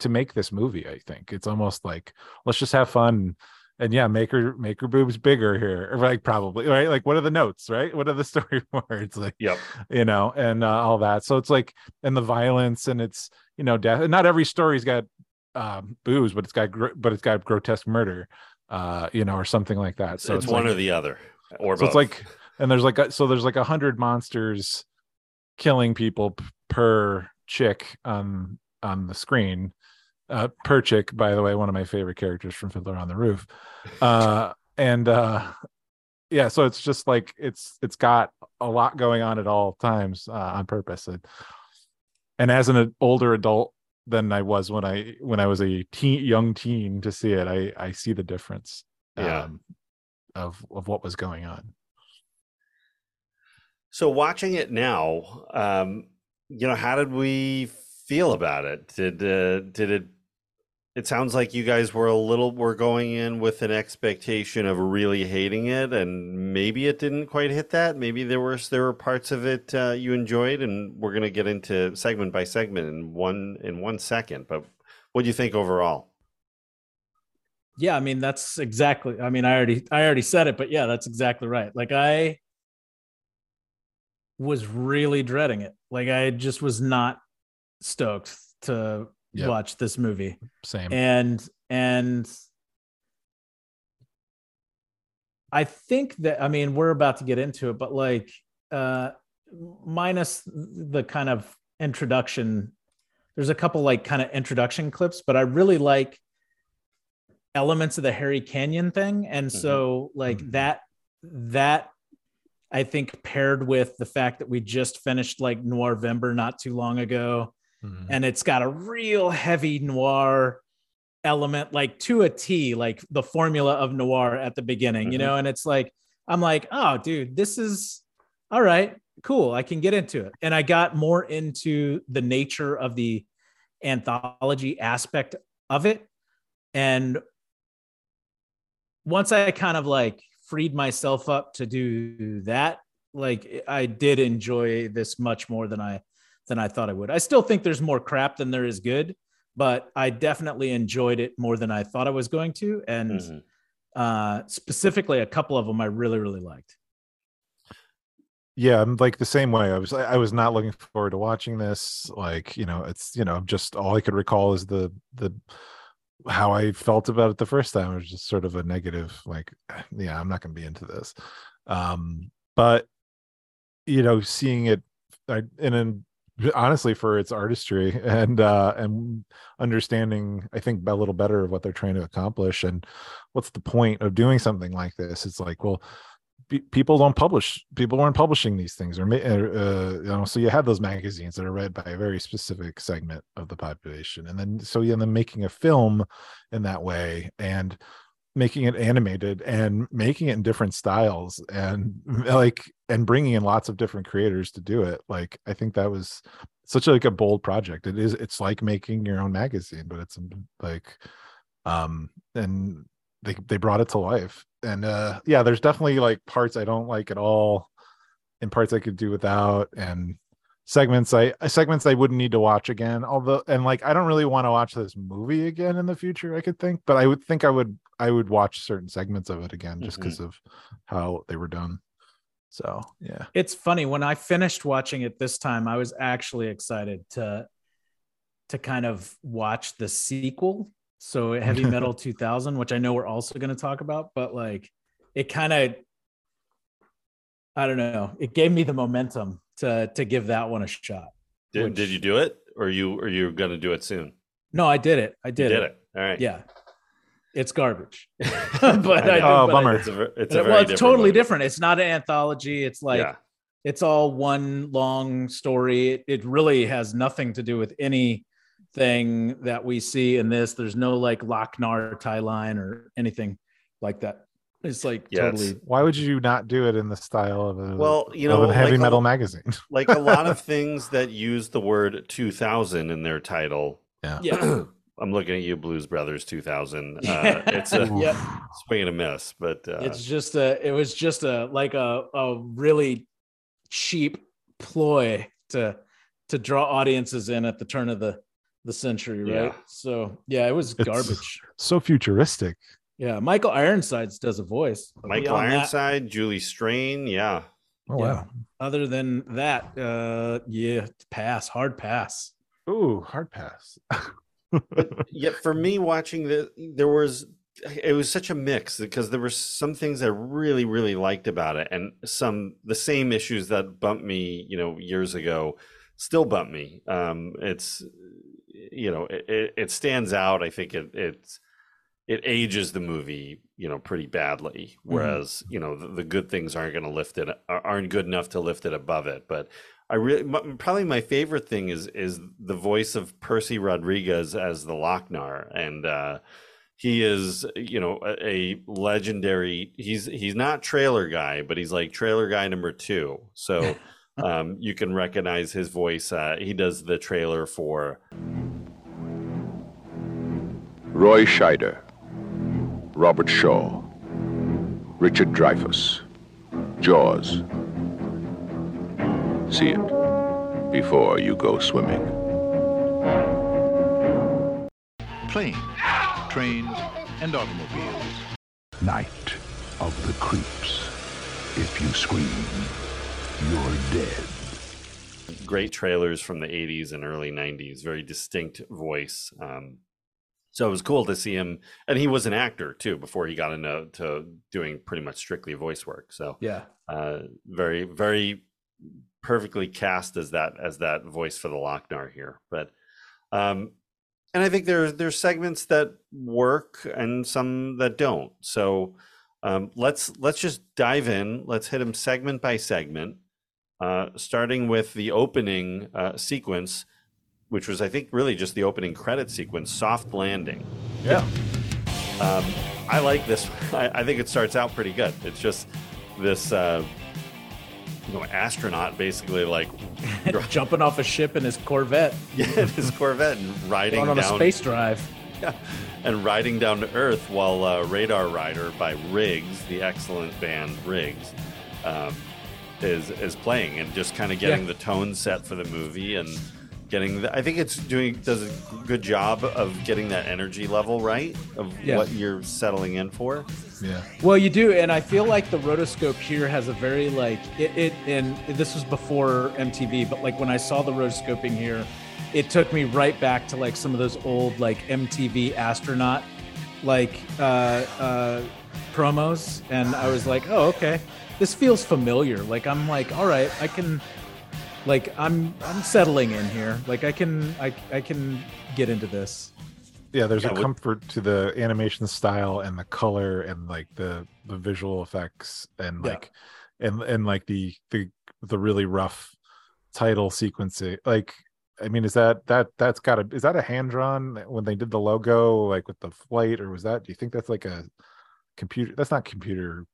to make this movie i think. It's almost like let's just have fun and yeah make her make her boobs bigger here. Or like probably right? Like what are the notes right? What are the story words? Like yep. you know and uh, all that. So it's like and the violence and it's you know death not every story's got um booze but it's got gr- but it's got grotesque murder uh you know or something like that. So it's, one like, or the other or so both. it's like and there's like a, so there's like a hundred monsters killing people p- per chick on on the screen. Uh per chick by the way one of my favorite characters from fiddler on the roof. Uh and uh yeah so it's just like it's it's got a lot going on at all times uh, on purpose. And, and as an older adult than i was when i when i was a teen young teen to see it i i see the difference Yeah. um, of of what was going on So watching it now, um, you know, how did we feel about it? Did uh, did it? It sounds like you guys were a little were going in with an expectation of really hating it, and maybe it didn't quite hit that. Maybe there were there were parts of it uh, you enjoyed, and we're gonna get into segment by segment in one in one second. But what do you think overall? yeah i mean that's exactly i mean i already i already said it but yeah that's exactly right like i was really dreading it. Like i just was not stoked to Yeah. watch this movie. Same. And and i think that i mean we're about to get into it but like uh minus the kind of introduction there's a couple like kind of introduction clips but i really like elements of the harry canyon thing. And so like Mhm. that that i think paired with the fact that we just finished like Noirvember not too long ago Mhm. and it's got a real heavy noir element like to a t like the formula of noir at the beginning you Mhm. know and it's like i'm like oh dude this is all right cool i can get into it and i got more into the nature of the anthology aspect of it and once i kind of like freed myself up to do that, like I did enjoy this much more than I than I thought I would. I still think there's more crap than there is good, but I definitely enjoyed it more than I thought I was going to. And Mhm. uh, specifically, a couple of them I really really liked. yeah i'm like the same way i was i was not looking forward to watching this like you know it's you know just all i could recall is the the how i felt about it the first time was just sort of a negative like yeah i'm not going to be into this. Um but you know seeing it I, and then honestly for its artistry and uh and understanding i think a little better of what they're trying to accomplish and what's the point of doing something like this? It's like well people don't publish people weren't publishing these things or uh, you so you have those magazines that are read by a very specific segment of the population. And then so yeah and then making a film in that way and making it animated and making it in different styles and like and bringing in lots of different creators to do it. Like i think that was such a, like a bold project. It is it's like making your own magazine but it's like um and they they brought it to life. And uh yeah there's definitely like parts i don't like at all and parts i could do without and segments i segments i wouldn't need to watch again. Although and like i don't really want to watch this movie again in the future i could think but i would think i would i would watch certain segments of it again just because of how they were done. So yeah. It's funny when I finished watching it this time, I was actually excited to to kind of watch the sequel. So Heavy Metal 2000, which I know we're also going to talk about, but like it kind of I don't know, it gave me the momentum to to give that one a shot. Did, Which- did you do it, or you are you going to do it soon? No, I did it. I You did, did it. it. All right. Yeah. It's garbage. but but I, Oh, but I- bummer. It's a, it's a very well, it's different totally movie. different. It's not an anthology. It's like yeah. it's all one long story. It, it really has nothing to do with anything that we see in this. There's no like Lochnar tie line or anything like that. It's like Yeah, it's- totally. why would you not do it in the style of a Well, you know, a heavy like a- metal magazine like a lot of things that use the word 2000 in their title. Yeah. yeah. I'm looking at you, Blues Brothers 2000. Uh, it's a Yep. swing and a miss, but uh, It's just a. It was just a like a a really cheap ploy to to draw audiences in at the turn of the the century, right? Yeah. So yeah, it was It's- garbage. so futuristic Yeah, Michael Ironsides does a voice. Michael beyond that- Julie Strain. Yeah. oh Yeah. wow other than that, uh, yeah, pass, hard pass. Ooh, hard pass. but Yet for me, watching the, there was, it was such a mix because there were some things I really, really liked about it, and some the same issues that bumped me, you know, years ago, still bump me. Um, it's, you know, it, it, stands out. I think it it's it ages the movie, you know, pretty badly. Whereas, you know, the, the good things aren't going to lift it, aren't good enough to lift it above it. But I really, m- probably my favorite thing is is the voice of Percy Rodrigues as the Lochnar, and uh, he is, you know, a, a legendary. He's he's not trailer guy, but he's like trailer guy number two. So. Um, you can recognize his voice. Uh, he does the trailer for Roy Scheider, Robert Shaw, Richard Dreyfuss, Jaws. See it before you go swimming. Planes, trains, and automobiles. Night of the creeps. If you scream, you're dead. great trailers from the 80s and early 90s very distinct voice um, so it was cool to see him and he was an actor too before he got into to doing pretty much strictly voice work. So Yeah, uh, very very perfectly cast as that as that voice for the Lochnar here. But um and i think there's there's segments that work and some that don't. So um, let's let's just dive in. Let's hit them segment by segment uh, starting with the opening uh, sequence which was i think really just the opening credit sequence soft landing yeah. um, I like this. I, I think it starts out pretty good. It's just this, uh, you know, astronaut basically like jumping off a ship in his Corvette, yeah, his Corvette and riding going on a down, space drive. yeah. And riding down to Earth while uh, Radar Rider by Riggs, the excellent band Riggs, um, is is playing and just kind of getting Yeah. the tone set for the movie and getting. The, I think it's doing does a good job of getting that energy level right of Yeah. what you're settling in for. Yeah. Well, you do, and I feel like the rotoscope here has a very like it. it and this was before MTV, but like when I saw the rotoscoping here, it took me right back to like some of those old like MTV astronaut like uh, uh, promos, and I was like, oh okay, this feels familiar. Like I'm like, all right, I can. Like I'm, I'm settling in here. Like I can, I, I can get into this. yeah there's Yeah, a comfort to the animation style and the color and like the the visual effects and Yeah. like and and like the the the really rough title sequencing like i mean is that that that's got a is that a hand drawn when they did the logo like with the flight or was that do you think that's like a computer that's not computer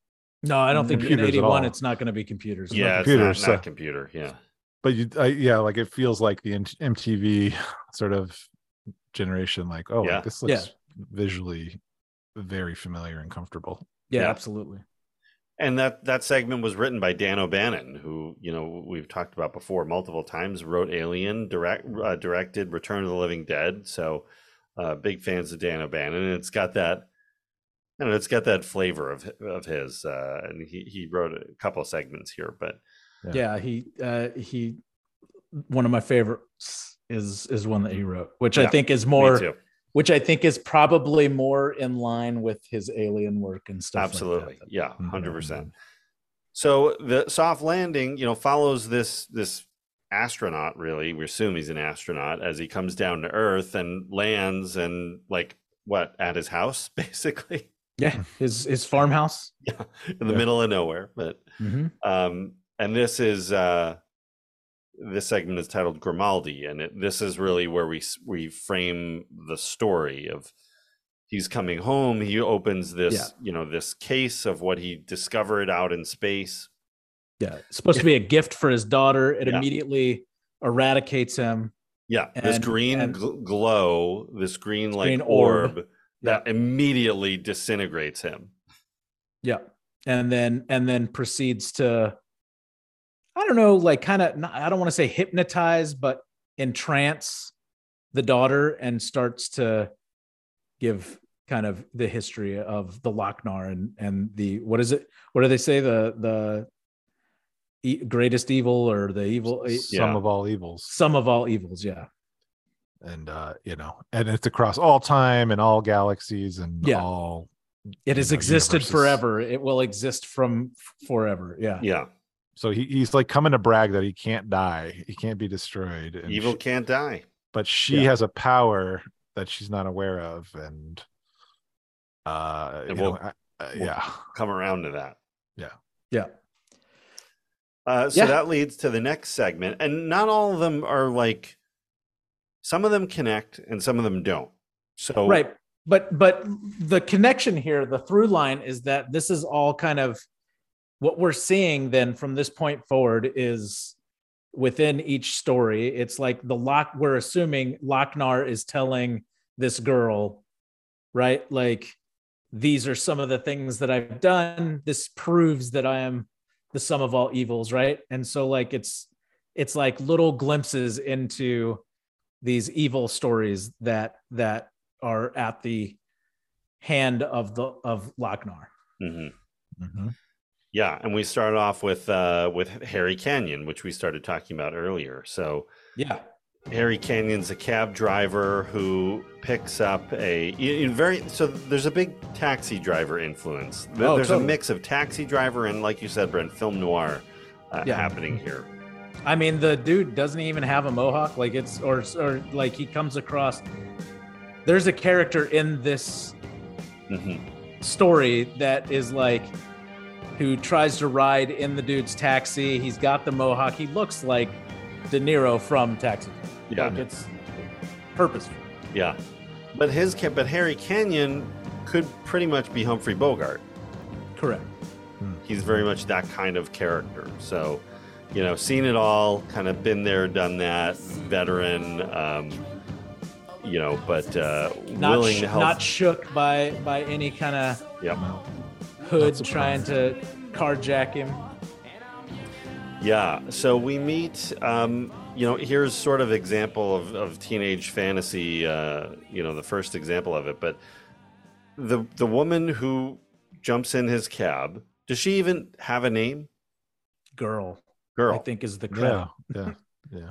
No, I don't think in '81 it's not going to be computers. Yeah, it's computer, not, so- not computer. Yeah, but you I, yeah like it feels like the mtv sort of generation like oh Yeah. like, this Yeah. looks visually very familiar and comfortable yeah, Yeah. absolutely. and that that segment was written by Dan O'Bannon, who you know we've talked about before multiple times. Wrote Alien, direct uh, directed Return of the Living Dead. So uh, big fans of Dan O'Bannon, and it's got that. I know, it's got that flavor of of his, uh, and he he wrote a couple of segments here, but Yeah. Yeah, he uh he one of my favorites is is one that he wrote, which Yeah, I think is more which I think is probably more in line with his alien work and stuff. like Absolutely, that. yeah, Mhm. hundred percent. So the soft landing, you know, follows this this astronaut. Really, we assume he's an astronaut as he comes down to Earth and lands, and like what at his house, basically, Yeah, his his farmhouse. yeah, in the Yeah. middle of nowhere. But Mhm. um, and this is uh, this segment is titled Grimaldi, and it, this is really where we we frame the story of he's coming home. He opens this, Yeah. you know, this case of what he discovered out in space. Yeah, it's supposed to be a gift for his daughter. It Yeah. immediately eradicates him. Yeah, this green and- gl- glow, this green like green orb. orb, that immediately disintegrates him. Yeah. And then and then proceeds to I don't know, like kind of I don't want to say hypnotize, but entrance the daughter and starts to give kind of the history of the Lochnar and and the what is it? What do they say? The the e- greatest evil or the evil some Yeah. of all evils some of all evils, yeah. and uh you know and it's across all time and all galaxies and Yeah. all It has know, existed universes. forever. It will exist from f- forever. Yeah. Yeah, so he, he's like coming to brag that he can't die he can't be destroyed and evil she- can't die. but she Yeah. has a power that she's not aware of and uh And you we'll- know, I- uh, we'll- yeah Come around to that. Yeah, yeah. Uh, so Yeah. that leads to the next segment, and not all of them are like. Some of them connect, and some of them don't. So right but but the connection here the through line is that this is all kind of what we're seeing then from this point forward is within each story it's like the lock we're assuming lochnar is telling this girl right like these are some of the things that i've done this proves that i am the sum of all evils right and so like it's it's like little glimpses into these evil stories that that are at the hand of the of Lochnar. Mhm. Mhm. Yeah, and we started off with uh, with Harry Canyon, which we started talking about earlier. So Yeah. Harry Canyon's a cab driver who picks up a in very so there's a big taxi driver influence. Oh, there's a mix of taxi driver and, like you said, Brent, film noir uh, Yeah. happening here. I mean, the dude doesn't even have a mohawk. Like it's or or like he comes across. There's a character in this hmm story that is like who tries to ride in the dude's taxi. He's got the mohawk. He looks like De Niro from Taxi. Yeah. Like it's purposeful. Yeah, but his but Harry Canyon could pretty much be Humphrey Bogart. Correct. He's very much that kind of character. So, you know, seen it all, kind of been there, done that, veteran. Um, you know, but uh, Not willing sh- to help. not shook by by any kind of Yep. Hood trying to carjack him. Yeah. So we meet. Um, you know, here's sort of example of, of teenage fantasy. Uh, you know, the first example of it. But the the woman who jumps in his cab. Does she even have a name? Girl, Girl. I think is the credit. Yeah, yeah, yeah.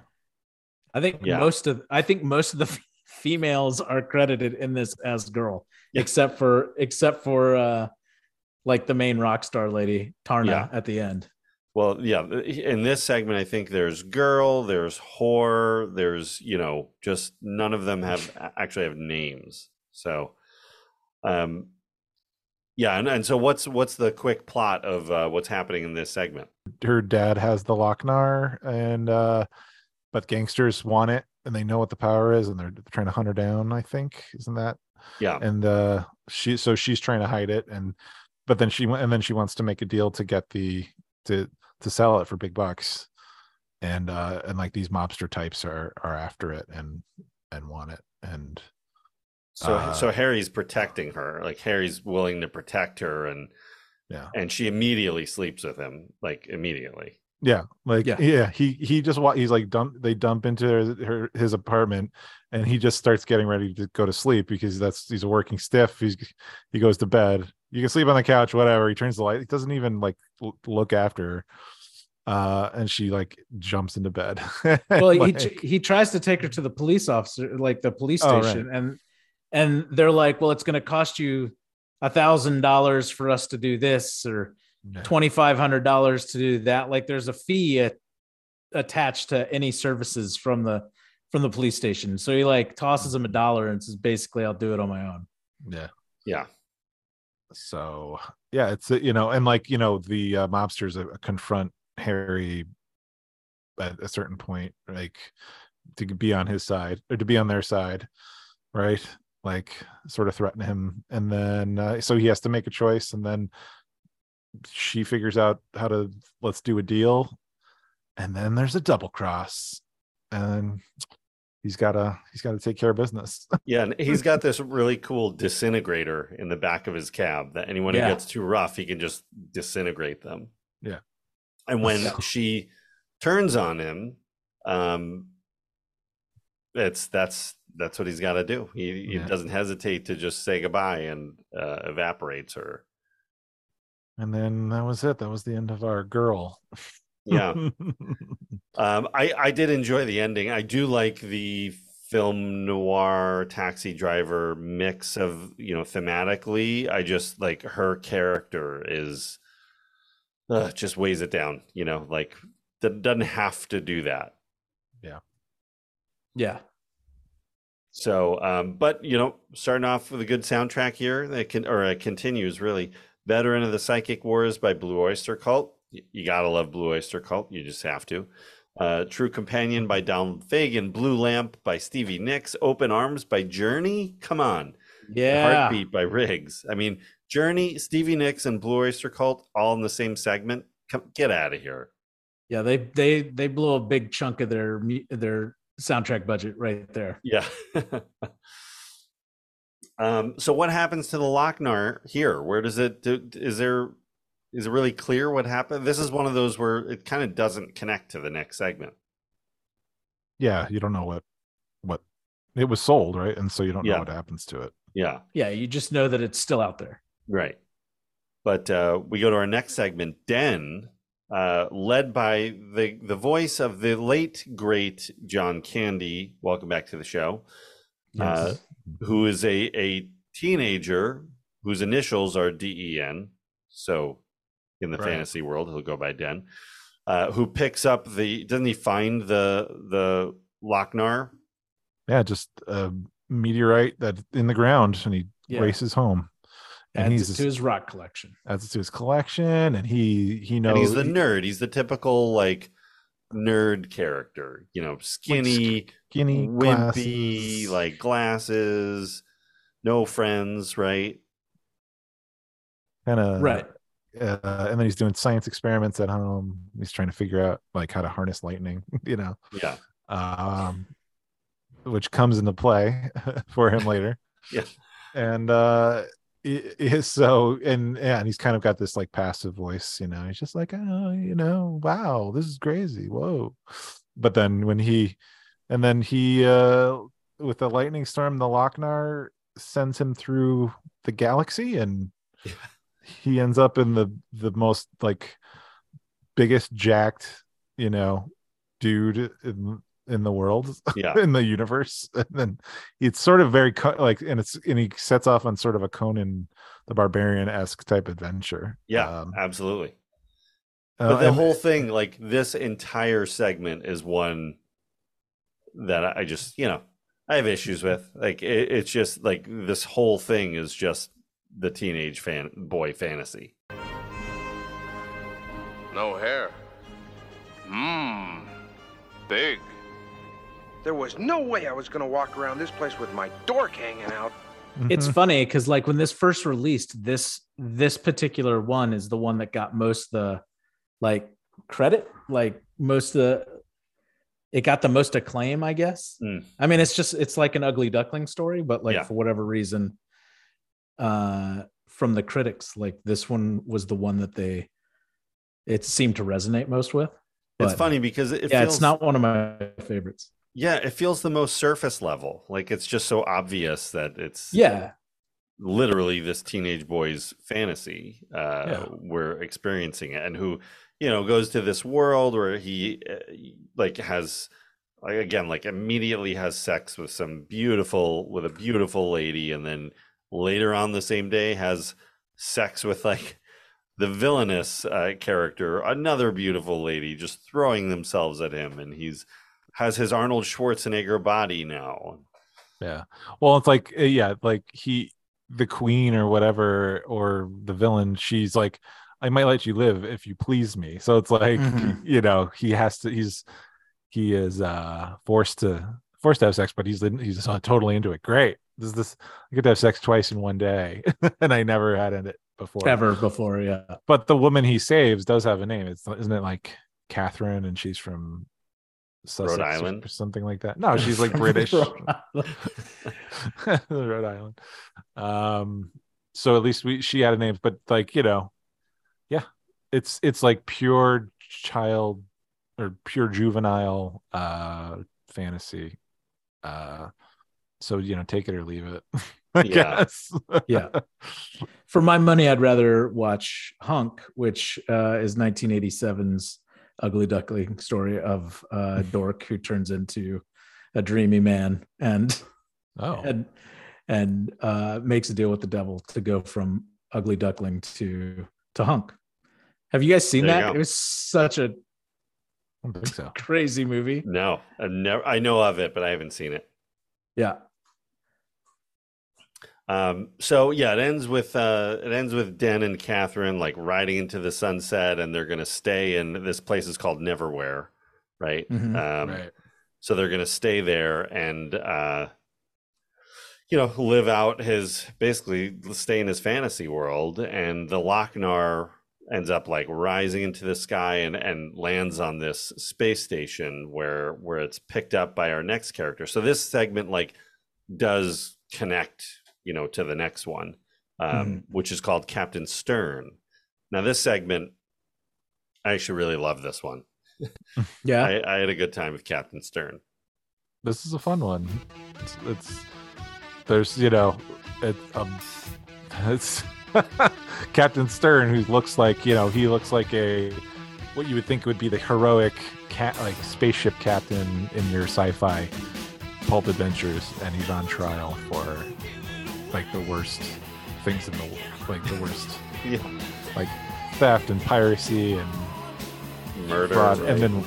I think Yeah. most of I think most of the f- females are credited in this as girl, Yeah. except for except for uh like the main rock star lady Taarna Yeah. at the end. Well, yeah. In this segment, I think there's girl, there's whore, there's you know, just none of them have actually have names. So, um, yeah. And, and so, what's what's the quick plot of uh, what's happening in this segment? Her dad has the Lochnar, and uh, but gangsters want it, and they know what the power is, and they're trying to hunt her down. I think isn't that? Yeah. And uh, she so she's trying to hide it, and but then she and then she wants to make a deal to get the to to sell it for big bucks, and uh, and like these mobster types are are after it and and want it, and So Uh, so Harry's protecting her. Like Harry's willing to protect her and yeah. and she immediately sleeps with him like immediately. Yeah, like Yeah. yeah, he he just wa- he's like dump they dump into her, her his apartment and he just starts getting ready to go to sleep because that's he's a working stiff. He's he goes to bed. You can sleep on the couch, whatever. He turns the light. He doesn't even like l- look after her. Uh, and she like jumps into bed. Well, he Like, he he tries to take her to the police officer, like the police Oh, right. station, and and they're like, "Well, it's going to cost you a thousand dollars for us to do this, or twenty five hundred dollars to do that." Like, there's a fee at, attached to any services from the from the police station. So he like tosses him a dollar and says, "Basically, I'll do it on my own." yeah. Yeah. So yeah it's you know and like you know the uh, mobsters uh, confront harry at a certain point like to be on his side or to be on their side right? Like sort of threaten him and then uh, so he has to make a choice and then she figures out how to let's do a deal and then there's a double cross and he's gotta he's gotta take care of business Yeah, and he's got this really cool disintegrator in the back of his cab that anyone Yeah. who gets too rough, he can just disintegrate them. Yeah. And when So- she turns on him, um it's that's that's what he's got to do. He, he Yeah. doesn't hesitate to just say goodbye and uh, evaporates her. and then that was it that was the end of our girl Yeah. Um, I I did enjoy the ending. I do like the film noir taxi driver mix of you know thematically. I just like her character is uh, just weighs it down. You know, like that doesn't have to do that. Yeah. Yeah, So, um, but you know, starting off with a good soundtrack here, that can or it continues really. Veteran of the Psychic Wars by Blue Oyster Cult. You gotta love Blue Oyster Cult. You just have to. Uh, True Companion by Don Fagen, Blue Lamp by Stevie Nicks. Open Arms by Journey. Come on. yeah. Heartbeat by Riggs. I mean, Journey, Stevie Nicks, and Blue Oyster Cult all in the same segment. Come get out of here. Yeah, they they they blew a big chunk of their their soundtrack budget right there. Yeah. um, so what happens to the Lochnar here? Where does it do, is there is it really clear what happened? This is one of those where it kind of doesn't connect to the next segment. yeah you don't know what what it was sold right and so you don't Yeah. know what happens to it Yeah, Yeah, you just know that it's still out there. right. But uh, we go to our next segment, Den, uh, led by the the voice of the late great John Candy. Welcome back to the show. Uh, who is a, a teenager whose initials are DEN. So in the Right. fantasy world, he'll go by Den. Uh, who picks up the doesn't he find the the Lochnar? yeah just a meteorite that in the ground and he Yeah. races home and Adds he's it to his rock collection. adds it to his collection and he he knows And he's the nerd. He's the typical like nerd character, you know, skinny, skinny wimpy, glasses. like glasses, no friends, right? kind of right. Uh, and then he's doing science experiments at home he's trying to figure out like how to harness lightning you know Yeah. um which comes into play for him later. Yeah. And uh is so and yeah, and he's kind of got this like passive voice, you know. He's just like, oh, you know, wow, this is crazy. Whoa. But then when he and then he uh with the lightning storm, the Lochnar sends him through the galaxy and he ends up in the the most like biggest jacked, you know, dude in in the world Yeah. in the universe and then it's sort of very like and it's and he sets off on sort of a conan the barbarian-esque type adventure Yeah, um, absolutely. uh, the and- whole thing, like this entire segment, is one that I just, you know, I have issues with. Like it, it's just like this whole thing is just the teenage fan boy fantasy. No hair. Mmm. Big. There was no way I was gonna walk around this place with my dork hanging out. it's funny because like when this first released this this particular one is the one that got most the like credit like most of the it got the most acclaim i guess Mm. i mean it's just it's like an ugly duckling story but like Yeah. for whatever reason uh from the critics like this one was the one that they it seemed to resonate most with It's funny because it yeah feels it's not one of my favorites Yeah, it feels the most surface level. Like it's just so obvious that it's yeah literally this teenage boy's fantasy. Uh, Yeah. We're experiencing it, and who you know goes to this world where he uh, like has like again like immediately has sex with some beautiful with a beautiful lady, and then later on the same day has sex with like the villainous uh, character, another beautiful lady, just throwing themselves at him, and he's has his Arnold Schwarzenegger body now. yeah well it's like uh, yeah like he the queen or whatever or the villain she's like i might let you live if you please me so it's like Mhm. you know he has to he's he is uh forced to forced to have sex but he's he's totally into it great this is this i get to have sex twice in one day and i never had it before ever before yeah but the woman he saves does have a name it's isn't it like catherine and she's from Sussex or- Island? or something like that no she's like british Rhode Island. Rhode Island. Um, so at least we she had a name, but like you know, yeah, it's it's like pure child or pure juvenile uh fantasy. Uh, so you know, take it or leave it. I Yeah. guess. yeah for my money i'd rather watch hunk which uh, is 1987's ugly duckling story of a dork who turns into a dreamy man and oh, and and uh, makes a deal with the devil to go from ugly duckling to to hunk have you guys seen There that it was such a I don't think so. crazy movie No, I've never. I know of it, but I haven't seen it. yeah Um, so yeah, it ends with uh, it ends with Den and Catherine like riding into the sunset, and they're gonna stay in this place is called Neverwhere, right? Mhm. Um, right. So they're gonna stay there and uh, you know live out his basically stay in his fantasy world, and the Lochnar ends up like rising into the sky and and lands on this space station where where it's picked up by our next character. So this segment like does connect you know to the next one um, Mhm. which is called captain stern now this segment i actually really love this one yeah I, I had a good time with captain stern This is a fun one. It's, it's there's you know, it, um, it's Captain Stern who looks like you know he looks like a what you would think would be the heroic cat like spaceship captain in your sci-fi pulp adventures, and he's on trial for like the worst things in the world, like the worst yeah like theft and piracy and murder fraud, right? and then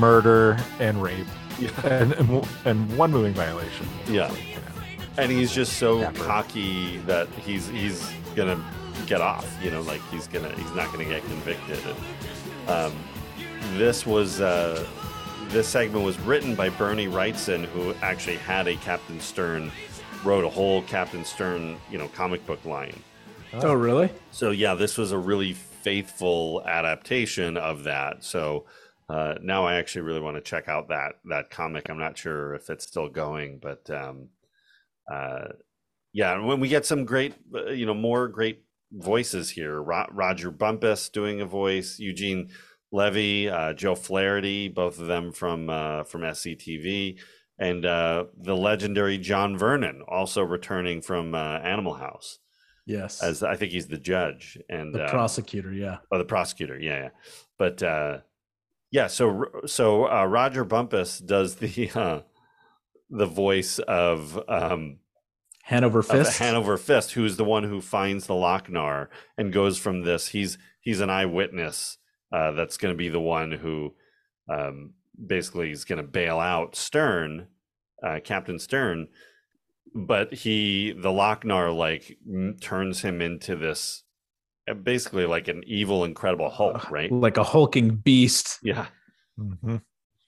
murder and rape yeah. and and, and one moving violation. Yeah. Like, you know. and he's just so Dapper. cocky that he's he's gonna get off you know like he's gonna he's not gonna get convicted and um, this was uh, this segment was written by bernie wrightson who actually had a captain stern wrote a whole captain stern you know comic book line oh really so yeah, this was a really faithful adaptation of that. So uh, now I actually really want to check out that that comic. I'm not sure if it's still going, but um, uh, yeah, and when we get some great, uh, you know, more great voices here. Ro- Roger Bumpass doing a voice, Eugene Levy, uh, Joe Flaherty, both of them from uh, from SCTV, and uh, the legendary John Vernon, also returning from uh, Animal House. Yes. As I think he's the judge and the uh, prosecutor, yeah. Oh, the prosecutor, yeah, yeah. But uh, yeah, so so uh, Roger Bumpass does the uh, the voice of um, Hanover Fist. Hanover Fist, who's the one who finds the Lochnar and goes from this. He's he's an eyewitness uh, that's going to be the one who um, basically is going to bail out Stern, uh, Captain Stern. But he, the Lochnar, like m- turns him into this, uh, basically like an evil, incredible Hulk, right? like a hulking beast Yeah, Mhm.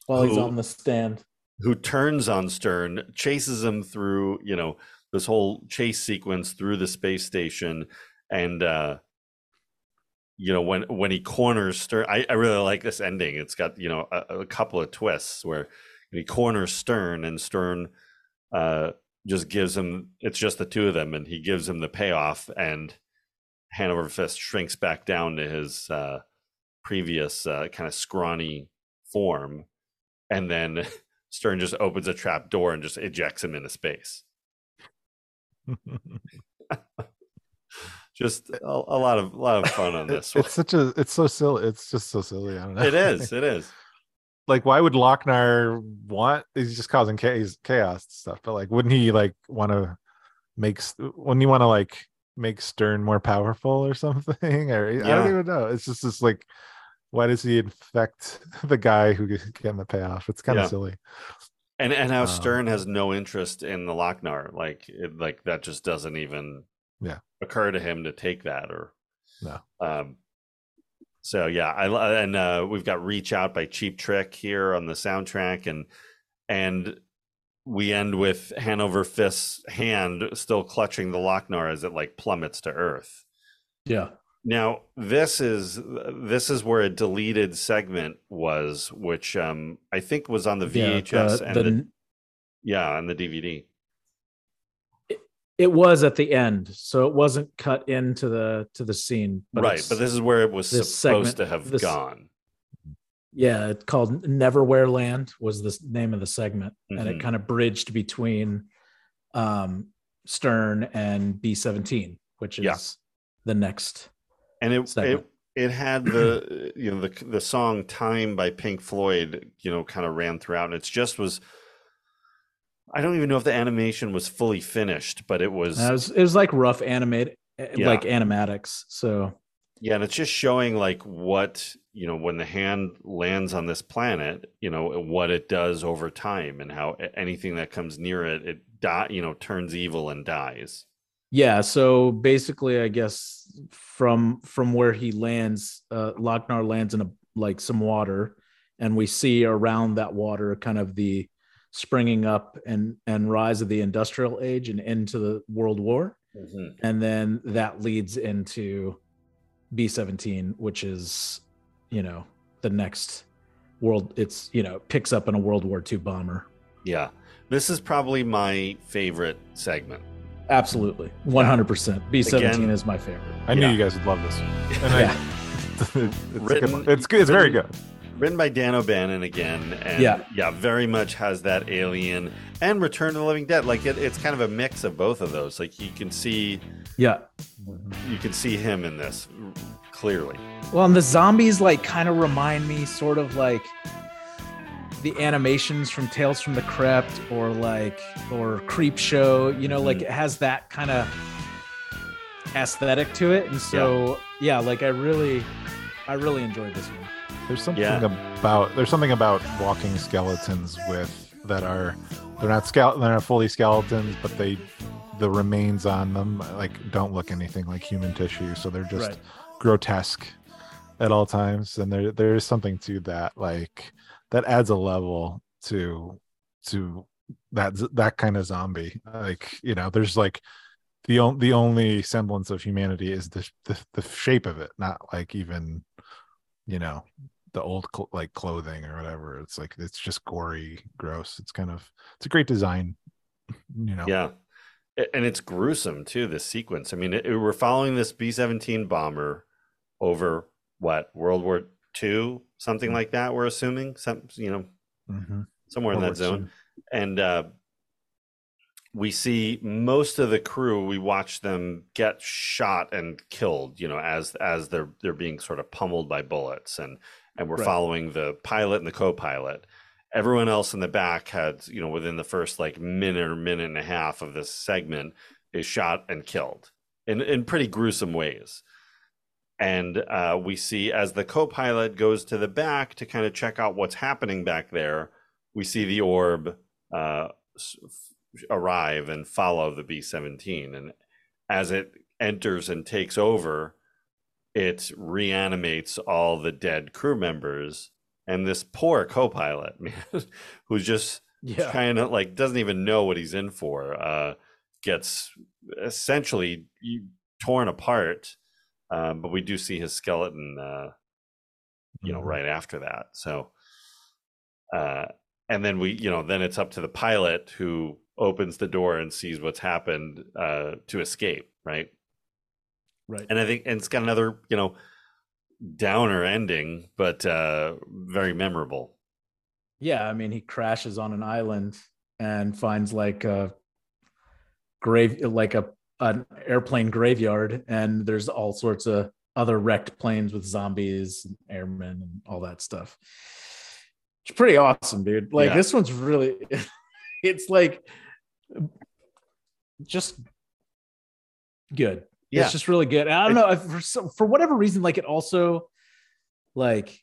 while he's on the stand. who turns on Stern, chases him through, you know, this whole chase sequence through the space station, and uh you know when when he corners Stern, I, I really like this ending. It's got you know a, a couple of twists where he corners Stern, and Stern uh just gives him. It's just the two of them, and he gives him the payoff, and Hanover Fiste shrinks back down to his uh previous uh, kind of scrawny form, and then. Stern just opens a trap door and just ejects him into space. Just a, a lot of a lot of fun on this. it's such a it's so silly. It's just so silly. I don't know. It is. It is. like why would Lochnar want he's just causing chaos chaos and stuff but like wouldn't he like want to make wouldn't he want to like make stern more powerful or something or i don't even know it's just this like why does he infect the guy who getting the payoff it's kind of Yeah. silly And and how Um, Stern has no interest in the Lochnar. Like it, like that just doesn't even Yeah. occur to him to take that or No. Um. So yeah, I and uh, we've got "Reach Out" by Cheap Trick here on the soundtrack, and and we end with Hanover Fiste's hand still clutching the Lochnar as it like plummets to Earth. Yeah. Now this is this is where a deleted segment was, which um I think was on the Yeah, VHS the- and the- the, yeah, on the DVD. It was at the end, so it wasn't cut into the to the scene. But right, but this is where it was supposed segment- to have this- gone. yeah, it's called Neverwhere Land was the name of the segment, and Mhm. it kind of bridged between um, Stern and B seventeen, which is Yeah. the next. And it segment. it it had the you know the the song "Time" by Pink Floyd, you know, kind of ran throughout, and it just was. I don't even know if the animation was fully finished, but it was It was, it was like rough animate, Yeah. like animatics. So Yeah, and it's just showing like what you know when the hand lands on this planet, you know what it does over time, and how anything that comes near it, it die, you know, turns evil and dies. yeah, so basically, I guess from from where he lands, uh, Lochnar lands in a like some water, and we see around that water kind of the springing up and and rise of the industrial age and into the World War. Mm-hmm. and then that leads into B17, which is, you know, the next world. It's you know picks up in a World War II bomber. Yeah, this is probably my favorite segment. Absolutely, 100. percent B17 Again- is my favorite. i knew Yeah. you guys would love this and I, Yeah. it's, a good Written- one. it's good it's very good Written by Dan O'Bannon again, and Yeah. yeah, very much has that Alien and Return of the Living Dead. Like it, it's kind of a mix of both of those. Like you can see, Yeah. you can see him in this clearly. Well, and the zombies like kind of remind me sort of like the animations from Tales from the Crypt or like or Creepshow, you know, like mm. it has that kind of aesthetic to it. And so yeah, like I really I really enjoyed this one. There's something Yeah. about there's something about walking skeletons with that are they're not skele- they're not fully skeletons, but they the remains on them like don't look anything like human tissue, so they're just Right. grotesque at all times. And there there is something to that like that adds a level to to that that kind of zombie. Like you know, there's like the on, the only semblance of humanity is the, the the shape of it, not like even you know the old cl- like clothing or whatever. It's like it's just gory, gross. It's kind of it's a great design. You know. Yeah. And it's gruesome too, this sequence. I mean, it, we're following this B 17 bomber over what, World War II, something like that, we're assuming, some, you know, Mhm. somewhere in that zone. And uh, we see most of the crew, we watch them get shot and killed, you know, as as they're they're being sort of pummeled by bullets. And and we're Right. following the pilot and the co-pilot. Everyone else in the back had, you know, within the first like minute or minute and a half of this segment is shot and killed in, in pretty gruesome ways. And uh, we see as the co pilot goes to the back to kind of check out what's happening back there, we see the orb uh, arrive and follow the B 17. And as it enters and takes over, it reanimates all the dead crew members. And this poor co pilot, man, who's just Yeah. kind of like doesn't even know what he's in for uh gets essentially torn apart um but we do see his skeleton uh you know Mhm. right after that so uh and then we you know then it's up to the pilot who opens the door and sees what's happened uh to escape right Right. and i think and it's got another you know downer ending but uh very memorable Yeah, I mean, he crashes on an island and finds like a grave, like a an airplane graveyard, and there's all sorts of other wrecked planes with zombies and airmen and all that stuff. It's pretty awesome, dude. Like Yeah. this one's really, it's like just good. Yeah. It's just really good. And I don't know for some, for whatever reason, like it also like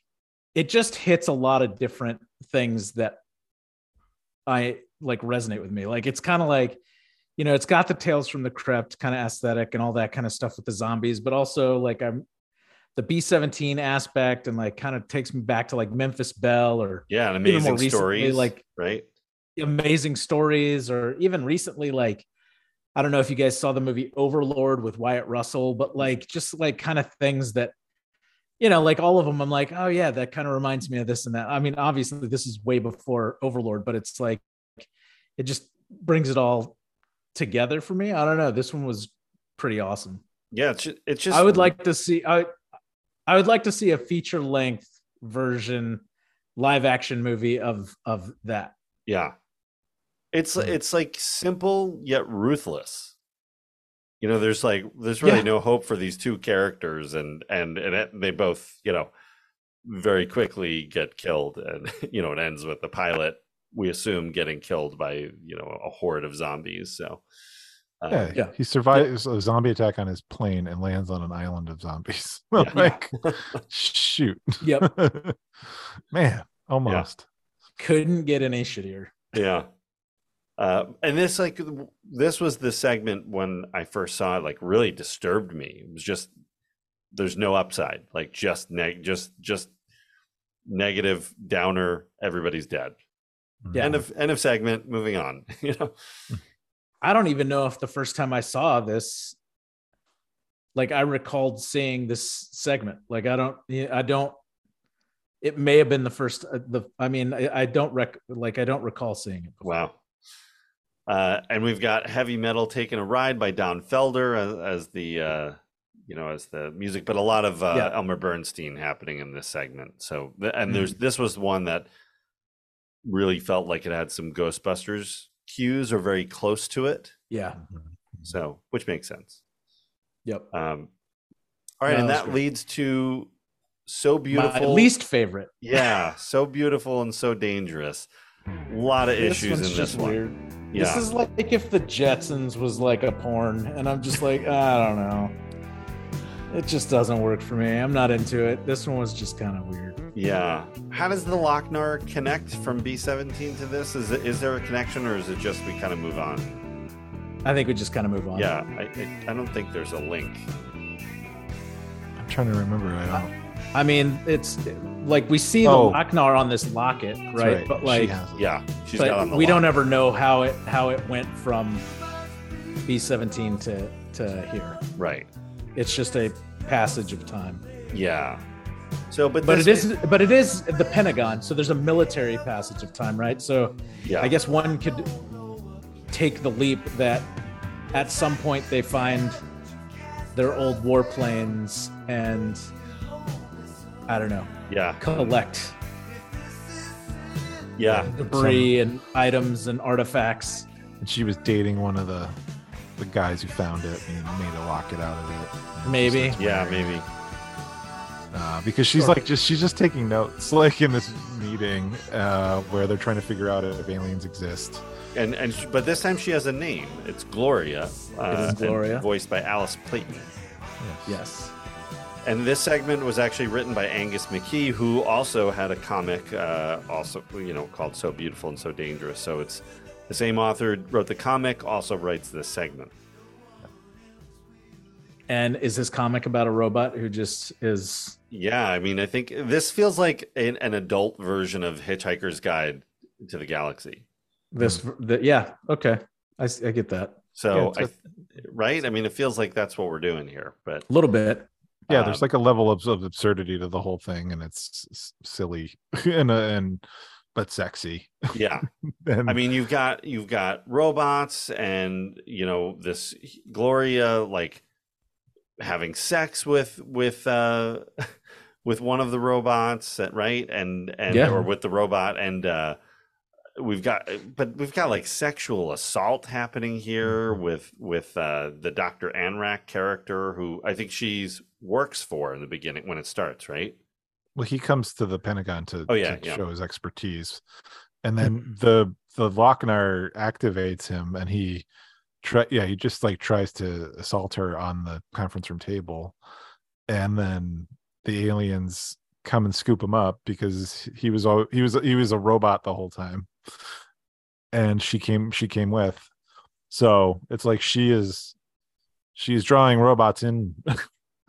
it just hits a lot of different things that I like resonate with me. Like it's kind of like, you know, it's got the tales from the crypt kind of aesthetic and all that kind of stuff with the zombies, but also like I'm the B17 aspect and like kind of takes me back to like Memphis Belle or yeah amazing recently, stories like right amazing stories or even recently like i don't know if you guys saw the movie overlord with wyatt russell but mm-hmm. like just like kind of things that you know like all of them i'm like oh yeah that kind of reminds me of this and that. I mean obviously this is way before overlord but it's like it just brings it all together for me. I don't know. This one was pretty awesome. Yeah it's just, it's just i would like to see i i would like to see a feature length version live action movie of of that. Yeah. It's Mm. it's like simple yet ruthless. You know, there's like there's really Yeah. no hope for these two characters and and and it, they both, you know, very quickly get killed and you know, it ends with the pilot we assume getting killed by, you know, a horde of zombies. So uh, Yeah, Yeah. he survives a zombie attack on his plane and lands on an island of zombies. Yeah. like, shoot. Yep. Man, almost. couldn't get any shittier yeah. Uh, and this like this was the segment when I first saw it like really disturbed me. It was just there's no upside, like just neg just just negative downer. Everybody's dead. Yeah. End of end of segment. Moving on. you know. I don't even know if the first time I saw this, like I recalled seeing this segment. Like I don't, I don't. It may have been the first. uh, The I mean, I, I don't rec like I don't recall seeing it. Before. Wow. Uh, and we've got heavy metal taking a ride by Don Felder as, as the uh, you know as the music, but a lot of uh, Yeah. Elmer Bernstein happening in this segment. So and there's this was one that really felt like it had some Ghostbusters cues or very close to it. Yeah. So which makes sense. Yep. Um, all right, No, and that great. leads to so beautiful. My least favorite. yeah, so beautiful and so dangerous. A lot of This issues one's in this just one. weird. Yeah. This is like if the Jetsons was like a porn, and I'm just like, I don't know. It just doesn't work for me. I'm not into it. This one was just kind of weird. Yeah. How does the Lochnar connect from B17 to this? Is it, is there a connection or is it just we kind of move on? I think we just kind of move on. Yeah, I, I, I don't think there's a link. I'm trying to remember. I don't. I mean, it's like we see the Oh. Lochnar on this locket, That's right? But She like, has. Yeah, she's but got on the we don't ever know how it how it went from B17 to to here. Right. It's just a passage of time. Yeah. So, but But it is but it is the Pentagon, so there's a military passage of time, right? So Yeah. I guess one could take the leap that at some point they find their old warplanes and I don't know, Yeah, collect yeah, debris and items and artifacts. And she was dating one of the the guys who found it and made a locket out of it. Maybe. yeah, maybe. uh, because she's like just she's just taking notes like in this meeting uh, where they're trying to figure out if aliens exist. And and sh- but this time she has a name. It's Gloria. Uh, and Gloria. voiced by Alice Playten. Yes. And this segment was actually written by Angus McKie, who also had a comic, uh, also you know called "So Beautiful and So Dangerous." So it's the same author wrote the comic, also writes this segment. And is this comic about a robot who just is Yeah, I mean, I think this feels like an, an adult version of Hitchhiker's Guide to the Galaxy. this the, yeah, okay. I get that. So, Yeah, I, right? I mean, it feels like that's what we're doing here. But A little bit. Yeah, Um, there's like a level of, of absurdity to the whole thing, and it's s- silly and uh, and but sexy. yeah, And, I mean, you've got you've got robots, and you know this Gloria like having sex with with uh with one of the robots, right? And and Yeah. or with the robot, and uh we've got but we've got like sexual assault happening here Mm-hmm. with with uh the Dr. Anrak character who I think she's works for in the beginning when it starts, right? well, he comes to the Pentagon to, Oh, yeah, to yeah. show his expertise, and then the the Lochnar activates him, and he try yeah he just like tries to assault her on the conference room table, and then the aliens come and scoop him up because he was all he was he was a robot the whole time, and she came she came with, so it's like she is she's drawing robots in.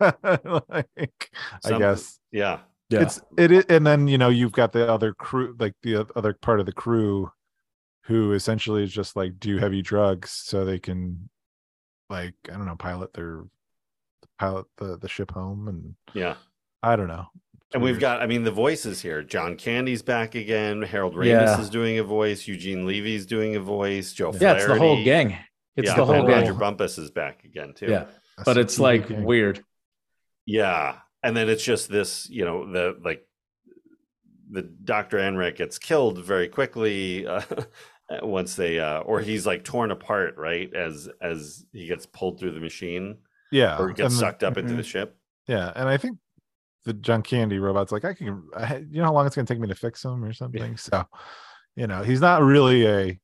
like I guess Yeah. Yeah. it's it, and then you know you've got the other crew like the other part of the crew who essentially is just like do heavy drugs so they can like i don't know pilot their pilot the the ship home and Yeah. i don't know And we've got, I mean, the voices here. John Candy's back again. Harold Ramis Yeah. is doing a voice. Eugene Levy's doing a voice. Joe yeah, it's the whole gang. It's yeah, the whole gang. Roger Bumpass is back again too. Yeah. But it's like gang. weird. Yeah. And then it's just this, you know, the like the Dr. Anrak gets killed very quickly uh, once they uh or he's like torn apart, right? As as he gets pulled through the machine yeah or gets and the- sucked up into Mhm. the ship. yeah and i think the John Candy robot's like i can I, you know how long it's going to take me to fix him or something so you know he's not really a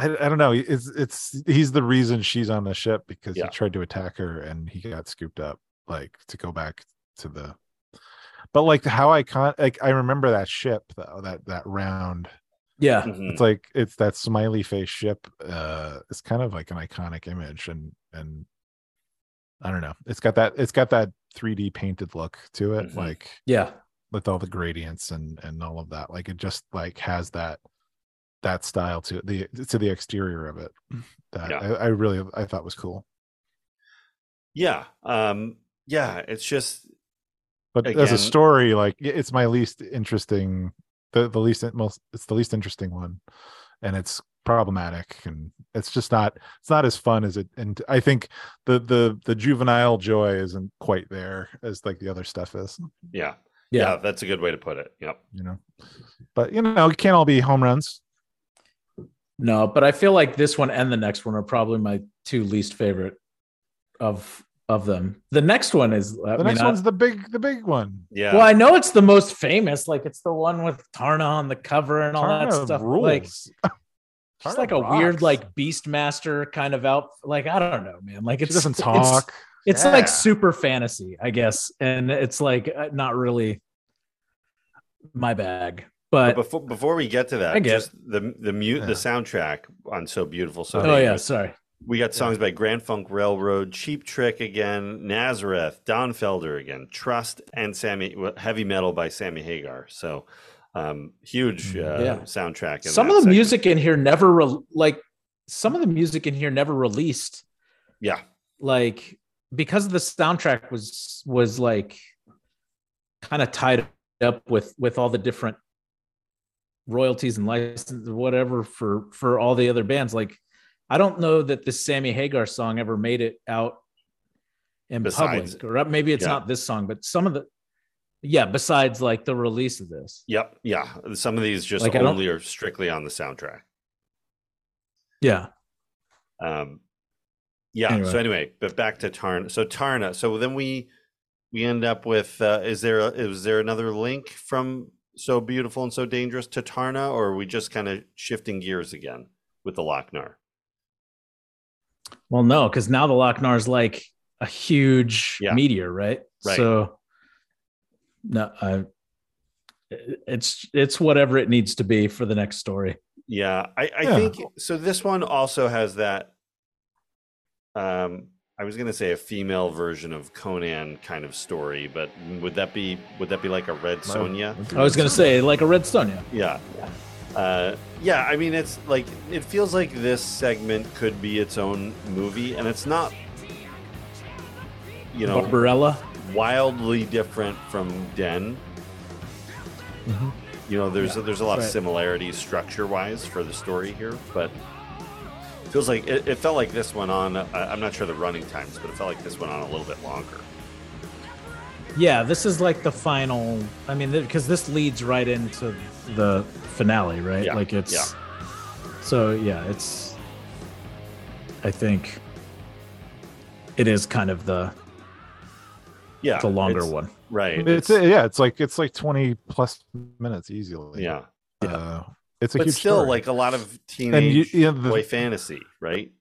I, I don't know it's it's he's the reason she's on the ship because Yeah. he tried to attack her and he got scooped up like to go back to the but like how i con like i remember that ship though that that round Yeah. Mhm. it's like it's that smiley face ship uh it's kind of like an iconic image and and i don't know it's got that it's got that 3d painted look to it Mhm. like Yeah. with all the gradients and and all of that like it just like has that that style to it, the to the exterior of it that Yeah. I, I really i thought was cool Yeah. Um yeah, it's just but as a story like it's my least interesting the the least most it's the least interesting one and it's problematic and it's just not it's not as fun as it and i think the the the juvenile joy isn't quite there as like the other stuff is yeah. Yeah. Yeah, that's a good way to put it. Yep. you know but you know it can't all be home runs No, but I feel like this one and the next one are probably my two least favorite of of them. The next one is I the mean, next I- one's the big the big one Yeah. well, I know it's the most famous. Like it's the one with Taarna on the cover and all that stuff. rules. Like just like a weird rocks. like Beastmaster kind of out. Like I don't know, man. Like she it's doesn't it's- talk It's, Yeah. like super fantasy, I guess, and it's like uh, not really my bag. But But before before we get to that, I guess just the the mute Yeah. the soundtrack on So Beautiful, So oh yeah, sorry. We got songs by Grand Funk Railroad, Cheap Trick again, Nazareth, Don Felder again, Trust, and Sammy Heavy Metal by Sammy Hagar. So um, huge uh, Yeah. soundtrack. in Some of the segment. music in here never re- like some of the music in here never released. yeah, like because the soundtrack was was like kind of tied up with with all the different royalties and licenses or whatever for for all the other bands. Like, I don't know that this Sammy Hagar song ever made it out in Besides- public, or maybe it's yeah. not this song, but some of the yeah, besides like the release of this. Yep. Yeah. Some of these just Like, only are strictly on the soundtrack. Yeah. Um, yeah. Anyway. So anyway, but back to Taarna. So Taarna. So then we we end up with uh, is there a, is there another link from so beautiful and so dangerous to Taarna, or are we just kind of shifting gears again with the Lochnar? Well, no, because now the Lochnar is like a huge Yeah. meteor, right? Right. So no, I, it's it's whatever it needs to be for the next story. Yeah, I, I Yeah. think so. This one also has that. Um, I was gonna say a female version of Conan kind of story, but would that be would that be like a Red Sonja? I was gonna say like a Red Sonja. Yeah. Uh, yeah, I mean, it's like it feels like this segment could be its own movie, and it's not, you know, Barbarella. wildly different from Den. Mhm. You know, there's there's a lot of similarities structure wise for the story here, but it feels like it, it felt like this went on. I, I'm not sure the running times, but it felt like this went on a little bit longer. Yeah, this is like the final. I mean, because this leads right into the finale, right? Yeah, Like it's. yeah. So yeah, it's. I think. It is kind of the Yeah, the longer one. right? It's, yeah, it's like it's like twenty plus minutes easily. yeah, Uh, it's a but huge still, story. like a lot of and teenage you, you know, the- boy fantasy, right?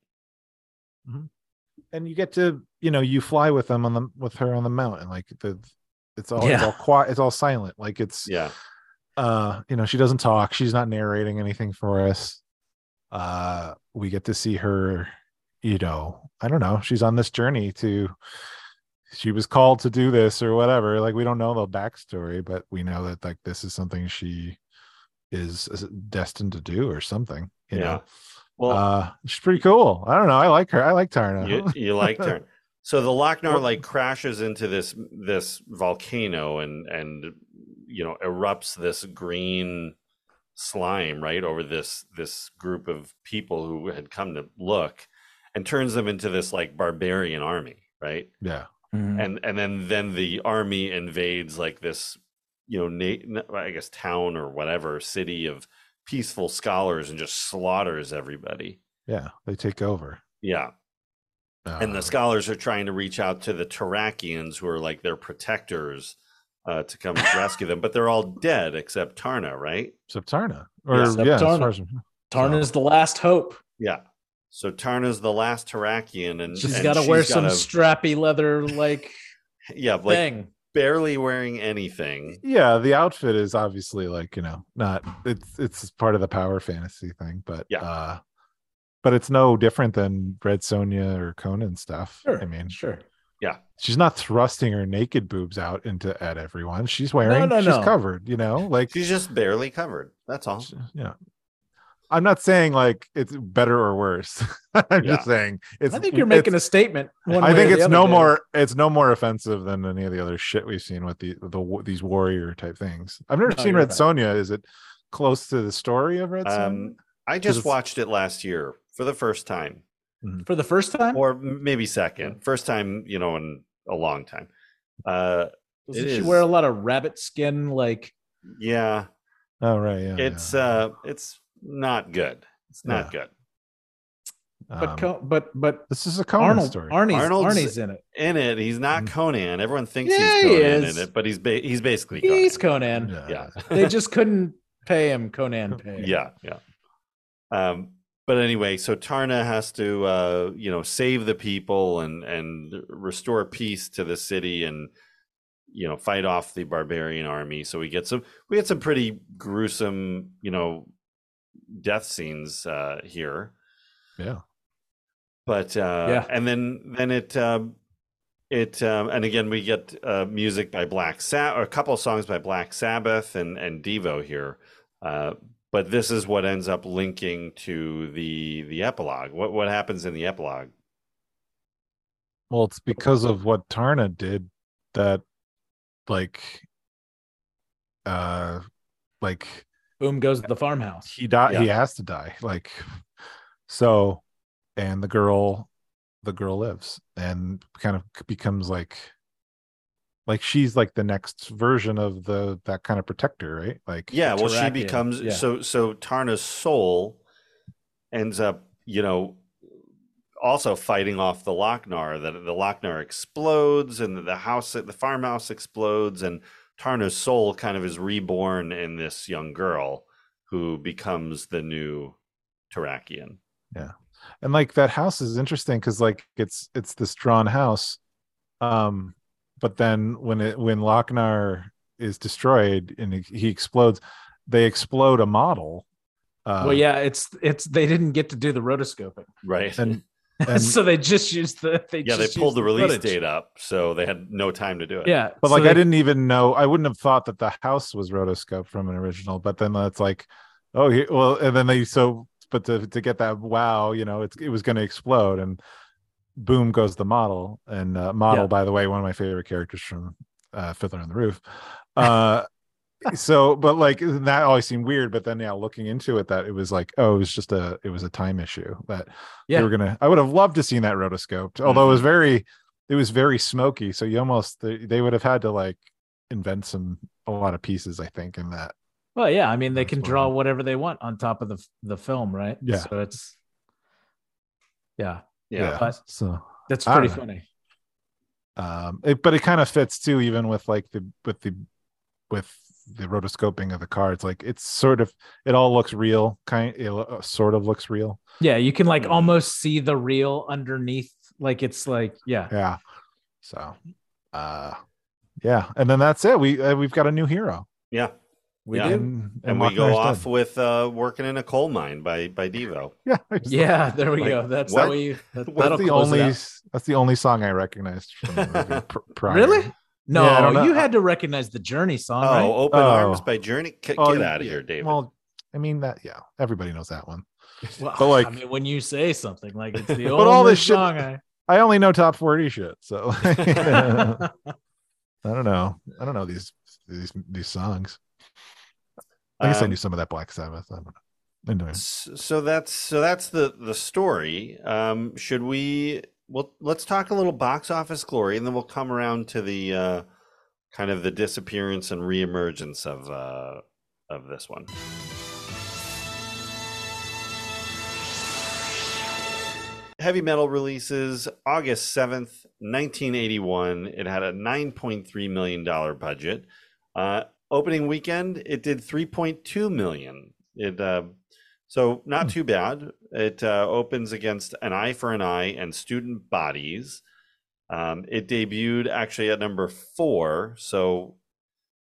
And you get to you know you fly with them on the with her on the mountain like the it's all it's all quiet it's all silent like it's Yeah, uh you know she doesn't talk she's not narrating anything for us. Uh we get to see her you know i don't know she's on this journey to she was called to do this or whatever like we don't know the backstory but we know that like this is something she is, is destined to do or something you Yeah. know well, uh she's pretty cool. I don't know. I like her. I like Taarna. You, you liked her. So the Lochnar like crashes into this this volcano and and you know erupts this green slime right over this this group of people who had come to look and turns them into this like barbarian army right? Yeah. And and then then the army invades like this you know na- n- i guess town or whatever city of peaceful scholars and just slaughters everybody yeah they take over yeah and Uh, the scholars are trying to reach out to the Taarakians, who are like their protectors, uh, to come rescue them. But they're all dead except Taarna, right? Septarna. Or Yeah, yeah, as as- Taarna is the last hope. Yeah. So Taarna's the last Taarakian, and she's got to wear some gotta- strappy leather like yeah, like thing. Barely wearing anything. yeah, the outfit is obviously like, you know, not it's it's part of the power fantasy thing, but Yeah. uh but it's no different than Red Sonja or Conan stuff. Sure. I mean, sure. Yeah. She's not thrusting her naked boobs out into at everyone. She's wearing no, she's no. covered, you know, like She's just barely covered. That's all. yeah. I'm not saying like it's better or worse. I'm Yeah. just saying it's I think you're making a statement. one I think it's no other, Dave. more it's no more offensive than any of the other shit we've seen with the the these warrior type things. I've never No, seen Red right. Sonja. Is it close to the story of Red Sonja? Um, I just watched it last year for the first time, for the first time. or maybe second. First time, you know, in a long time. Uh, Doesn't she is. wear a lot of rabbit skin? Like yeah, Oh right, yeah. it's yeah. uh, it's not good. It's not Yeah. good. but Um, Co- but but this is a Conan Arnold story. Arnie's Arnold's- Arnie's in it. in it. He's not Mm. Conan. Everyone thinks Yeah, he's he Conan is. in it, but he's ba- he's basically Conan. He's Conan. yeah, They just couldn't pay him Conan pay. yeah, yeah. Um, but anyway, so Taarna has to uh, you know save the people and and restore peace to the city and you know fight off the barbarian army. So we get some we get some pretty gruesome you know death scenes uh, here. yeah. but uh Yeah. and then then it um it um and again we get uh music by black sabbath or a couple of songs by black sabbath and and devo here uh but this is what ends up linking to the the epilogue what what happens in the epilogue Well, it's because of what Taarna did that, like, uh like Boom goes to the farmhouse. he die he has to die like so and the girl the girl lives and kind of becomes like like she's like the next version of the that kind of protector right like Yeah, well, she becomes yeah. so so Taarna's soul ends up, you know, also fighting off the Lochnar. That the Lochnar explodes, and the house, the farmhouse explodes, and Taarna's soul kind of is reborn in this young girl who becomes the new Taarakian. Yeah. And like that house is interesting because like it's it's this drawn house um but then when it when Lochnar is destroyed and he, he explodes they explode a model uh, well, yeah, it's it's they didn't get to do the rotoscoping, Right. and and so they just used the they yeah, they pulled used the release footage. date up, so they had no time to do it. Yeah, but so like they- I didn't even know I wouldn't have thought that the house was rotoscope from an original but then that's like oh he, well and then they so but to to get that wow you know it's it was going to explode and boom goes the model and uh, model Yeah. by the way one of my favorite characters from uh fiddler on the roof uh so but like that always seemed weird but then yeah looking into it that it was like oh it was just a it was a time issue that Yeah. they were gonna i would have loved to seen that rotoscoped although it was very it was very smoky so you almost they, they would have had to like invent some a lot of pieces i think in that Well, yeah, I mean they can draw I'm- whatever they want on top of the the film, right? Yeah. So it's yeah, Yeah. But- so that's pretty funny. um it, but it kind of fits too even with like the with the with the rotoscoping of the cards like it's sort of it all looks real kind it sort of looks real Yeah, you can like Mhm. almost see the real underneath. Like it's like yeah, yeah so uh yeah and then that's it we uh, we've got a new hero Yeah. we Yeah. do. and, And we go off dead. with uh, working in a coal mine by by Devo. yeah I just- Yeah, there we Like, go. That's what- how we. That, that'll that's the close only out. that's the only song i recognized from the movie pr- prior. Really? No, Yeah, I don't know. you had to recognize the Journey song, Oh, right? Open Oh. Arms by Journey. Get, Oh, get out of yeah. here, David. well i mean that yeah everybody knows that one Well, but, like- I mean, when you say something like it's the But all this shit- song I. i only know top 40 shit so i don't know i don't know these these these songs i guess i Um, knew some of that black sabbath i don't know anyway so that's so that's the the story um should we well let's talk a little box office glory and then we'll come around to the uh kind of the disappearance and reemergence of uh of this one. Heavy metal releases august 7th 1981 it had a 9.3 million dollar budget. Uh opening weekend it did 3.2 million. It uh so not Hmm. too bad. It uh, opens against An Eye for an Eye and Student Bodies. Um, it debuted actually at number four, so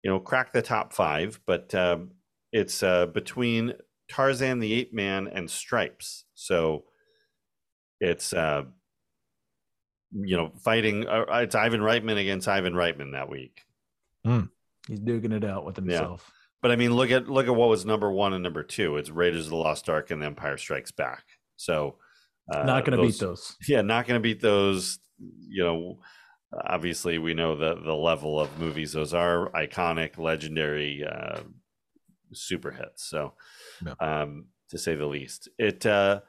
you know, crack the top five. But um, it's uh, between Tarzan the Ape Man and Stripes, so it's uh, you know fighting. Uh, it's Ivan Reitman against Ivan Reitman that week. He's duking it out with himself. But I mean, look at look at what was number one and number two. It's Raiders of the Lost Ark and The Empire Strikes Back. So uh, Not going to beat those. Yeah, not going to beat those. You know, obviously we know the the level of movies those are iconic, legendary, uh, super hits. So, Yeah. um, to say the least, it. Uh,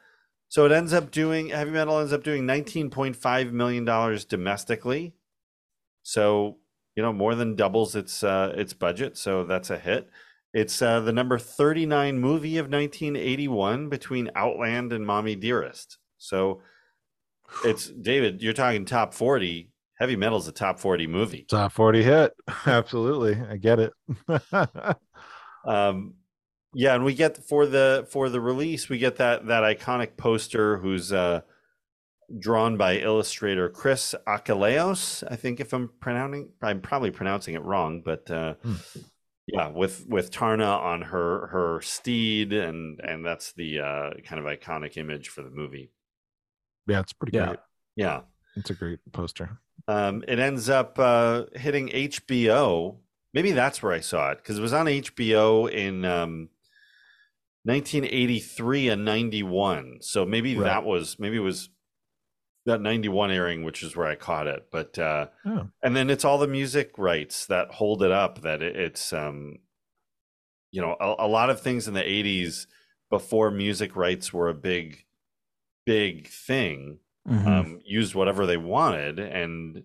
so it ends up doing heavy metal ends up doing nineteen point five million dollars domestically. So you know more than doubles its uh, its budget. So that's a hit. It's uh, the number 39 movie of 1981 between Outland and Mommie Dearest. So it's David, you're talking top 40. Heavy Metal's a top 40 movie. top 40 hit absolutely i get it Um, yeah, and we get for the for the release, we get that that iconic poster who's uh, drawn by illustrator Chris Achilleos. I think if I'm pronouncing, I'm probably pronouncing it wrong, but uh, Hmm. yeah, with with Taarna on her her steed, and and that's the uh, kind of iconic image for the movie. yeah it's pretty Yeah. great Yeah. it's a great poster Um, it ends up uh, hitting HBO. Maybe that's where I saw it because it was on HBO in um, 1983 and 91. So maybe Right. that was maybe it was that 91 airing, which is where I caught it. But uh, Oh. and then it's all the music rights that hold it up. That it, it's um, you know a, a lot of things in the 80s before music rights were a big big thing Mhm. um, used whatever they wanted and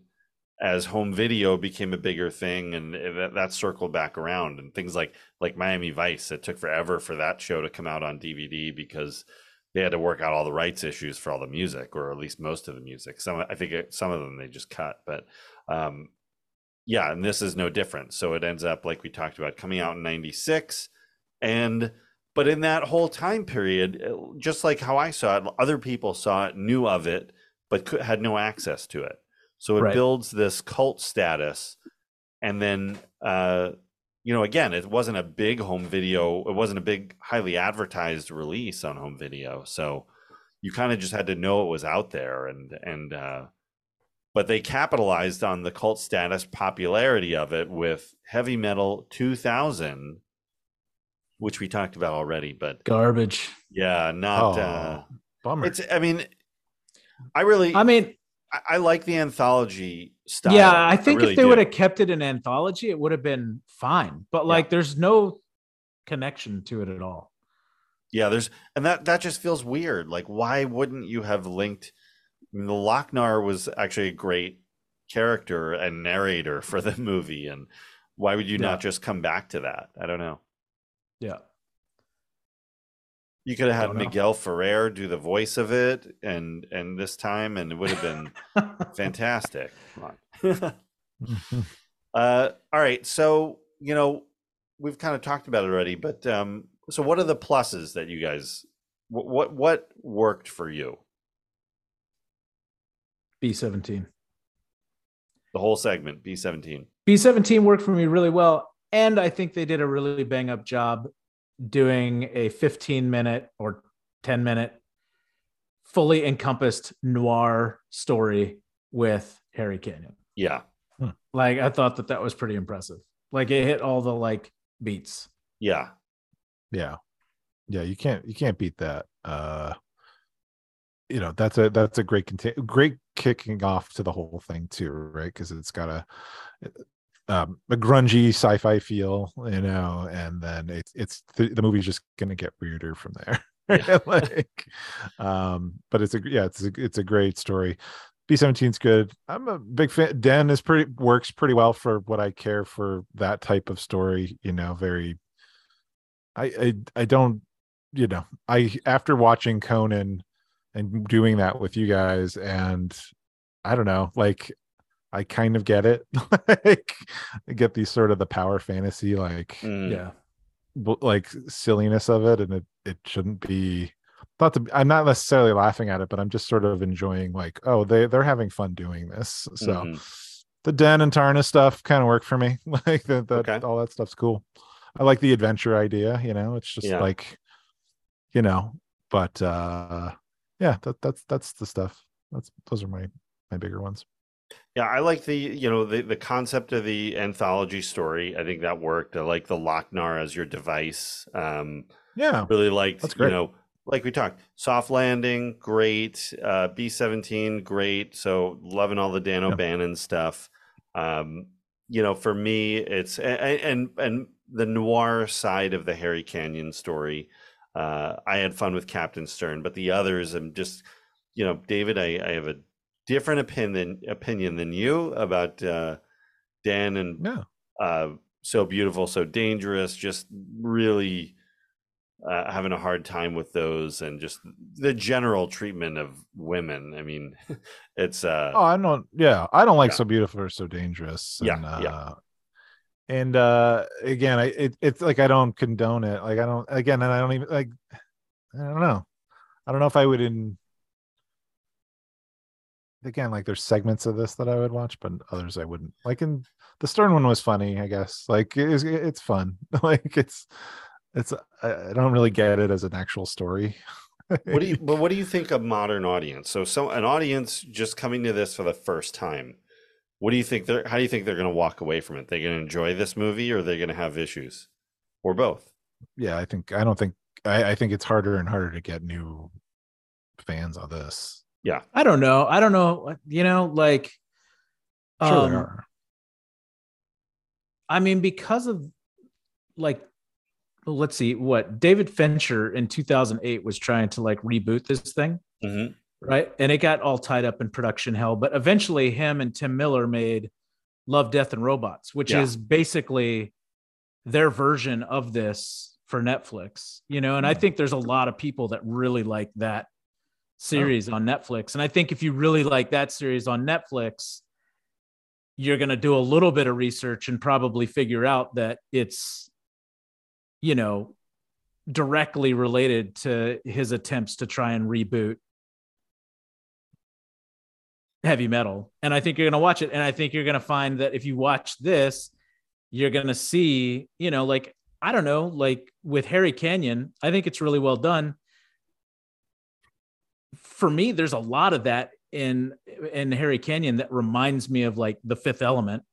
as home video became a bigger thing and that, that circled back around and things like like miami vice it took forever for that show to come out on dvd because they had to work out all the rights issues for all the music or at least most of the music. Some i think some of them they just cut but um yeah and this is no different. So it ends up like we talked about coming out in 96 and but in that whole time period uh, just like how i saw it other people saw it knew of it but could, had no access to it. So it Right. builds this cult status and then uh you know again it wasn't a big home video it wasn't a big highly advertised release on home video so you kind of just had to know it was out there and and uh but they capitalized on the cult status popularity of it with heavy metal 2000 which we talked about already but Garbage. yeah not Oh, uh bummer. it's i mean i really I mean, I, I like the anthology style yeah, I think really if they would have kept it in anthology, it would have been fine. But like, there's no connection to it at all. Yeah, there's and that that just feels weird. Like, why wouldn't you have linked? I mean, the Lochnar was actually a great character and narrator for the movie, and why would you Yeah. not just come back to that? I don't know. Yeah. You could have had Don't know. Miguel Ferrer do the voice of it, and and this time, and it would have been fantastic. Come on. Uh, all right, so you know we've kind of talked about it already, but um, so what are the pluses that you guys? What what, what worked for you? B17. The whole segment, B seventeen. B17 worked for me really well. And I think they did a really bang up job doing a 15 minute or 10 minute fully encompassed noir story with Harry Canyon. Yeah, Like, I thought that that was pretty impressive. Like, it hit all the like beats. yeah, yeah yeah you can't you can't beat that uh you know that's a that's a great contain great kicking off to the whole thing too right because it's got a um a grungy sci-fi feel you know and then it's it's the, the movie's just gonna get weirder from there. Yeah. like um but it's a yeah it's a it's a great story. B17's good. I'm a big fan den is pretty works pretty well for what i care for that type of story you know very I, I I don't you know I after watching Conan and doing that with you guys and I don't know like I kind of get it like I get these sort of the power fantasy like Mm, Yeah. like silliness of it and it it shouldn't be thought to be, I'm not necessarily laughing at it but I'm just sort of enjoying like oh they they're having fun doing this so mhm. the den and Taarna stuff kind of work for me. like that, that Okay. all that stuff's cool. I like the adventure idea. You know, it's just Yeah. like, you know, but uh yeah, that that's that's the stuff. That's those are my my bigger ones. Yeah, I like the you know the the concept of the anthology story. I think that worked. I like the Lochnar as your device. Um, Yeah, really liked That's great. you know like we talked soft landing great uh b17 great so loving all the dan Yeah. o'bannon stuff um you know for me it's and and the noir side of the harry canyon story uh i had fun with captain stern but the others i'm just you know david i i have a different opinion opinion than you about uh dan and yeah, uh, so beautiful, so dangerous. Just really uh, having a hard time with those, and just the general treatment of women. I mean, it's uh, Oh, I don't. Yeah, I don't like Yeah. so beautiful or so dangerous. Yeah, and, yeah. uh, And uh again, I it, it's like I don't condone it. Like I don't again, and I don't even like. I don't know. I don't know if I would in. Again, like there's segments of this that I would watch, but others I wouldn't. Like in the Stern one was funny, I guess. Like it is, it's fun. like it's, it's. I don't really get it as an actual story. what do you? But what do you think of modern audience? So, so an audience just coming to this for the first time. What do you think? They're how do you think they're going to walk away from it? They're going to enjoy this movie, or they're going to have issues, or both? yeah, I think I don't think I, I think it's harder and harder to get new fans on this. I don't know. I don't know. You know, like, Sure, um, there are. I mean, because of like let's see what David Fincher in 2008 was trying to like reboot this thing, Mhm. right? And it got all tied up in production hell. But eventually, him and Tim Miller made Love, Death, and Robots, which Yeah. is basically their version of this for Netflix. You know, and I think there's a lot of people that really like that Oh. series on Netflix. And I think if you really like that series on Netflix, you're going to do a little bit of research and probably figure out that it's you know directly related to his attempts to try and reboot heavy metal. And i think you're going to watch it. And i think you're going to find that if you watch this you're going to see you know like i don't know like with harry canyon i think it's really well done for me there's a lot of that in in harry canyon that reminds me of like the fifth element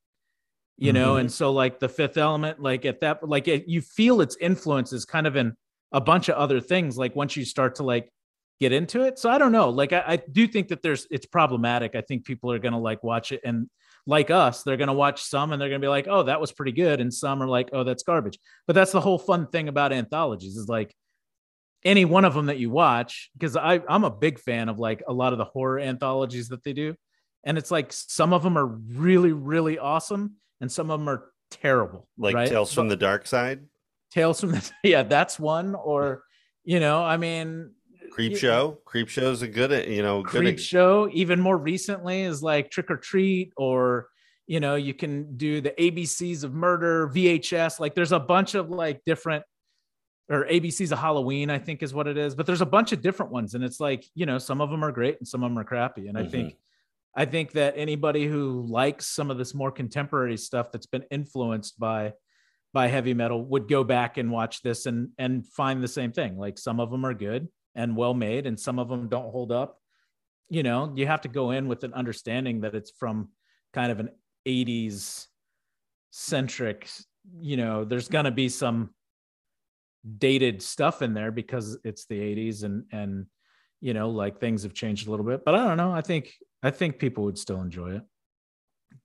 you know? Mhm. and so like the fifth element like at that like it, you feel its influence is kind of in a bunch of other things like once you start to like get into it. So i don't know. Like i, I do think that there's it's problematic. I think people are going to like watch it and like us they're going to watch some and they're going to be like oh that was pretty good and some are like oh that's garbage. But that's the whole fun thing about anthologies is like any one of them that you watch because i i'm a big fan of like a lot of the horror anthologies that they do and it's like some of them are really really awesome and some of them are terrible Like right? Tales from the Darkside, Tales from the yeah, that's one. Or you know, I mean, Creepshow. Creep Show's a good, you know, good. Creep Show. Even more recently is like Trick or Treat, or you know, you can do the ABCs of Murder, VHS. Like, there's a bunch of like different. Or ABCs of Halloween, I think is what it is. But there's a bunch of different ones, and it's like you know, some of them are great and some of them are crappy. And I mm-hmm. think, I think that anybody who likes some of this more contemporary stuff that's been influenced by by heavy metal would go back and watch this and and find the same thing like some of them are good and well made and some of them don't hold up you know you have to go in with an understanding that it's from kind of an 80s centric you know there's going to be some dated stuff in there because it's the 80s and and you know like things have changed a little bit but i don't know i think i think people would still enjoy it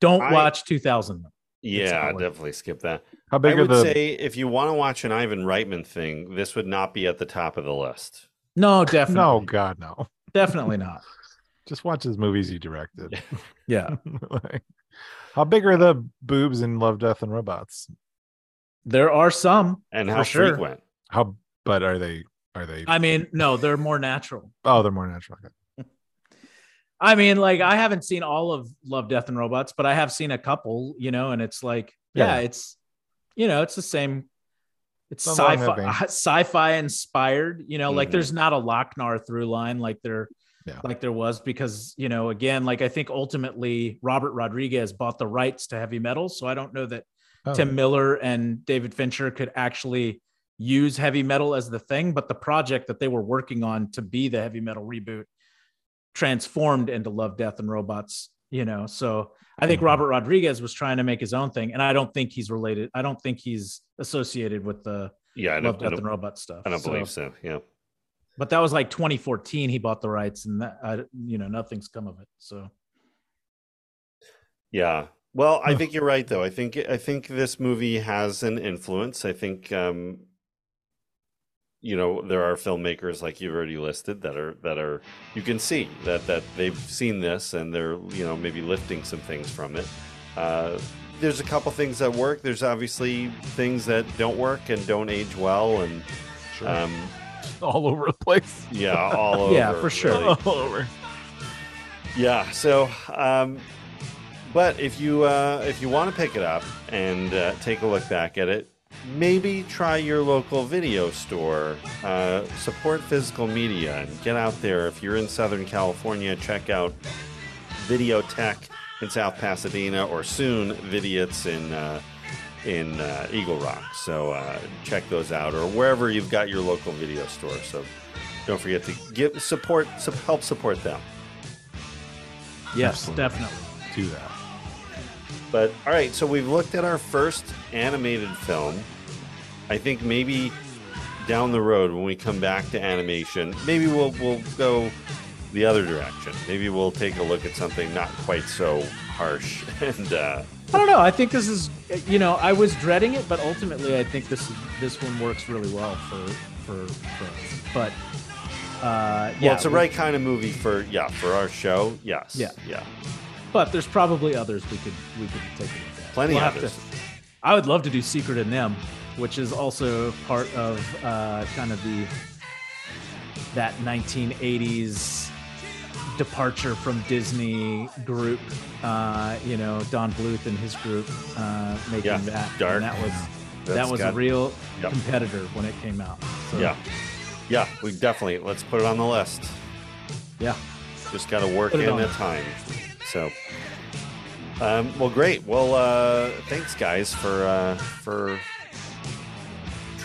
don't I- watch 2000. Yeah, not worth it. definitely skip that. How I big are would the? say if you want to watch an Ivan Reitman thing, this would not be at the top of the list. no definitely no, God, no. definitely not Just watch his movies he directed. yeah Like, how big are the boobs in Love, Death, and Robots? there are some And how sure. frequent? How? But are they? Are they? i mean no they're more natural oh, they're more natural. Okay. I mean, like I haven't seen all of Love, Death, and Robots, but I have seen a couple, you know, and it's like, yeah, Yeah. it's, you know, it's the same. It's that sci-fi, sci-fi inspired. You know, like Mhm. there's not a Lochnar through line like there, Yeah. like there was because you know, again, like I think ultimately Robert Rodriguez bought the rights to heavy metal, so I don't know that Oh. Tim Miller and David Fincher could actually use heavy metal as the thing, but the project that they were working on to be the heavy metal reboot transformed into Love, Death, and Robots. You know, so I think Mhm. Robert Rodriguez was trying to make his own thing, and I don't think he's related. I don't think he's associated with the Yeah, I Love, Death, and Robots stuff. I don't So- believe so. Yeah. But that was like 2014. He bought the rights, and that I, you know nothing's come of it. So Yeah. Well, I think you're right though. I think I think this movie has an influence. I think um you know, there are filmmakers like you've already listed that are that are you can see that that they've seen this and they're, you know, maybe lifting some things from it. Uh there's a couple things that work. There's obviously things that don't work and don't age well and Sure. um all over the place. yeah, all over. Yeah, for sure. really. all over. Yeah. So, um, but if you uh, if you want to pick it up and uh, take a look back at it, maybe try your local video store. Uh, support physical media and get out there. If you're in Southern California, check out Videotheque in South Pasadena, or soon Vidiot's in uh, in uh, Eagle Rock. So uh, check those out, or wherever you've got your local video store. So don't forget to give support, sup- help support them. yes, Absolutely. definitely. Do that. But all right, so we've looked at our first animated film. I think maybe down the road when we come back to animation, maybe we'll we'll go the other direction. Maybe we'll take a look at something not quite so harsh and uh, I don't know. I think this is, you know, I was dreading it, but ultimately, I think this is this one works really well for for, for us. But uh, yeah, well, it's the right kind of movie for yeah for our show. Yes. Yeah. Yeah. But there's probably others we could we could take a look at. Plenty We'll others. to- I would love to do Secret of NIMH, which is also part of uh, kind of the that 1980s departure from Disney group. Uh, you know, Don Bluth and his group uh, making Yeah, that. dark. And that was That's that was got- a real Yep. competitor when it came out. So, Yeah. Yeah. We definitely let's put it on the list. yeah. Just got to work in on. the time. So, um, well, great. Well, uh, thanks, guys, for uh, for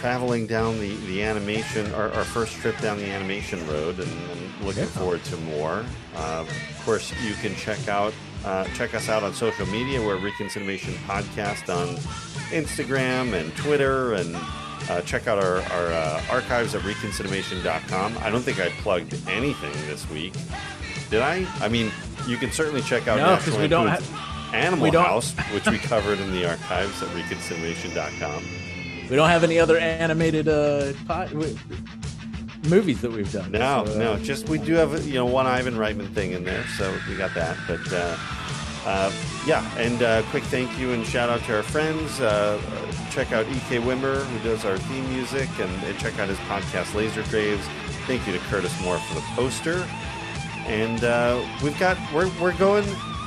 traveling down the the animation, our, our first trip down the animation road, and, and looking forward to more. Uh, of course, you can check out uh, check us out on social media. We're Reconciliation Podcast on Instagram and Twitter, and uh, check out our, our uh, archives at reconciliation.com. I don't think I plugged anything this week. Did I? I mean, you can certainly check out No, National we don't Lampoon's Animal House, which we covered in the archives at reconciliation.com. We don't have any other animated uh, pod, w- movies that we've done. No, So, uh, no, just we do have you know one Ivan Reitman thing in there, so we got that. But uh, uh, yeah, and uh, quick thank you and shout out to our friends. Uh, uh, check out Ek Wimmer who does our theme music, and, and check out his podcast Laser Graves. Thank you to Curtis Moore for the poster. And uh, we've got we're we're going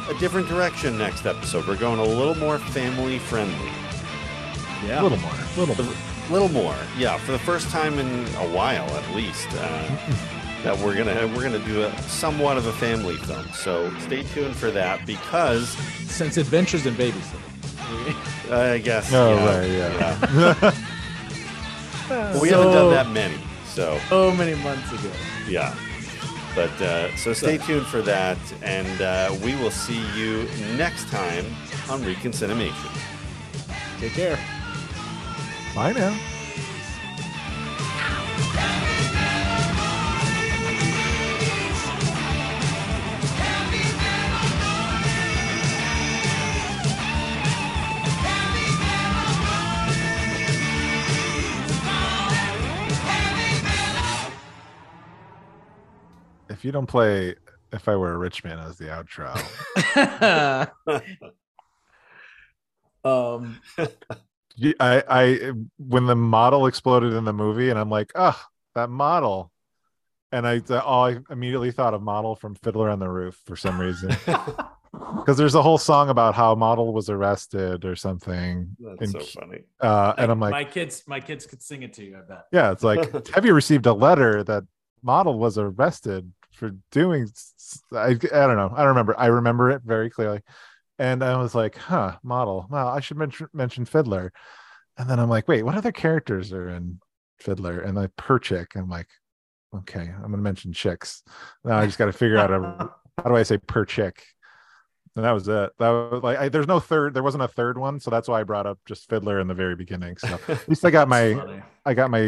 a different direction next episode. We're going a little more family friendly. Yeah. A little more. A little more. A little more, yeah. For the first time in a while, at least, uh, that we're gonna we're gonna do a somewhat of a family film. So stay tuned for that because Since Adventures in Babysitting. I guess. Oh, yeah, right, yeah. yeah. we haven't done that many, so so many months ago. yeah. But uh, so stay tuned for that, and uh, we will see you next time on Reconciliation. Take care. Bye now. If you don't play If I Were a Rich Man as the outro, um, you- I, I, when the model exploded in the movie, and I'm like, oh, that model. And I, oh, I immediately thought of Motel from Fiddler on the Roof for some reason. Because there's a whole song about how Motel was arrested or something. That's And so funny. uh, and I'm like, my kids, my kids could sing it to you. I bet. yeah, it's like, have you received a letter that Motel was arrested for doing? I don't know. I don't remember. I remember it very clearly. And I was like, huh, Motel. Well, I should mention, mention Fiddler. And then I'm like, wait, what other characters are in Fiddler? And I Perchik. I'm like, okay, I'm going to mention chicks. Now I just got to figure out a, how do I say Perchik? And that was it. That was like, I, there's no third, there wasn't a third one. So that's why I brought up just Fiddler in the very beginning. So at least I got my, Funny. I got my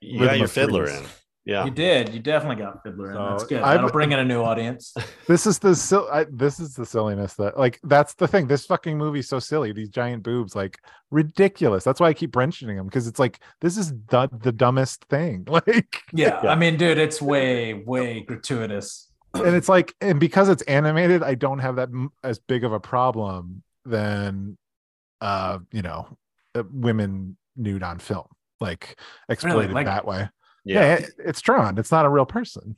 You got your fiddler threes. in. Yeah. You did. You definitely got Fiddler in. That's good. I've- That'll bring in a new audience. this is the sil- I, this is the silliness that like that's the thing this fucking movie's so silly these giant boobs like ridiculous that's why i keep mentioning them because it's like this is the, the dumbest thing like Yeah, I mean, dude, it's way, way gratuitous. and it's like and because it's animated i don't have that m- as big of a problem than uh you know uh, women nude on film like exploited Like- that way Yeah. yeah, it- it's drawn it's not a real person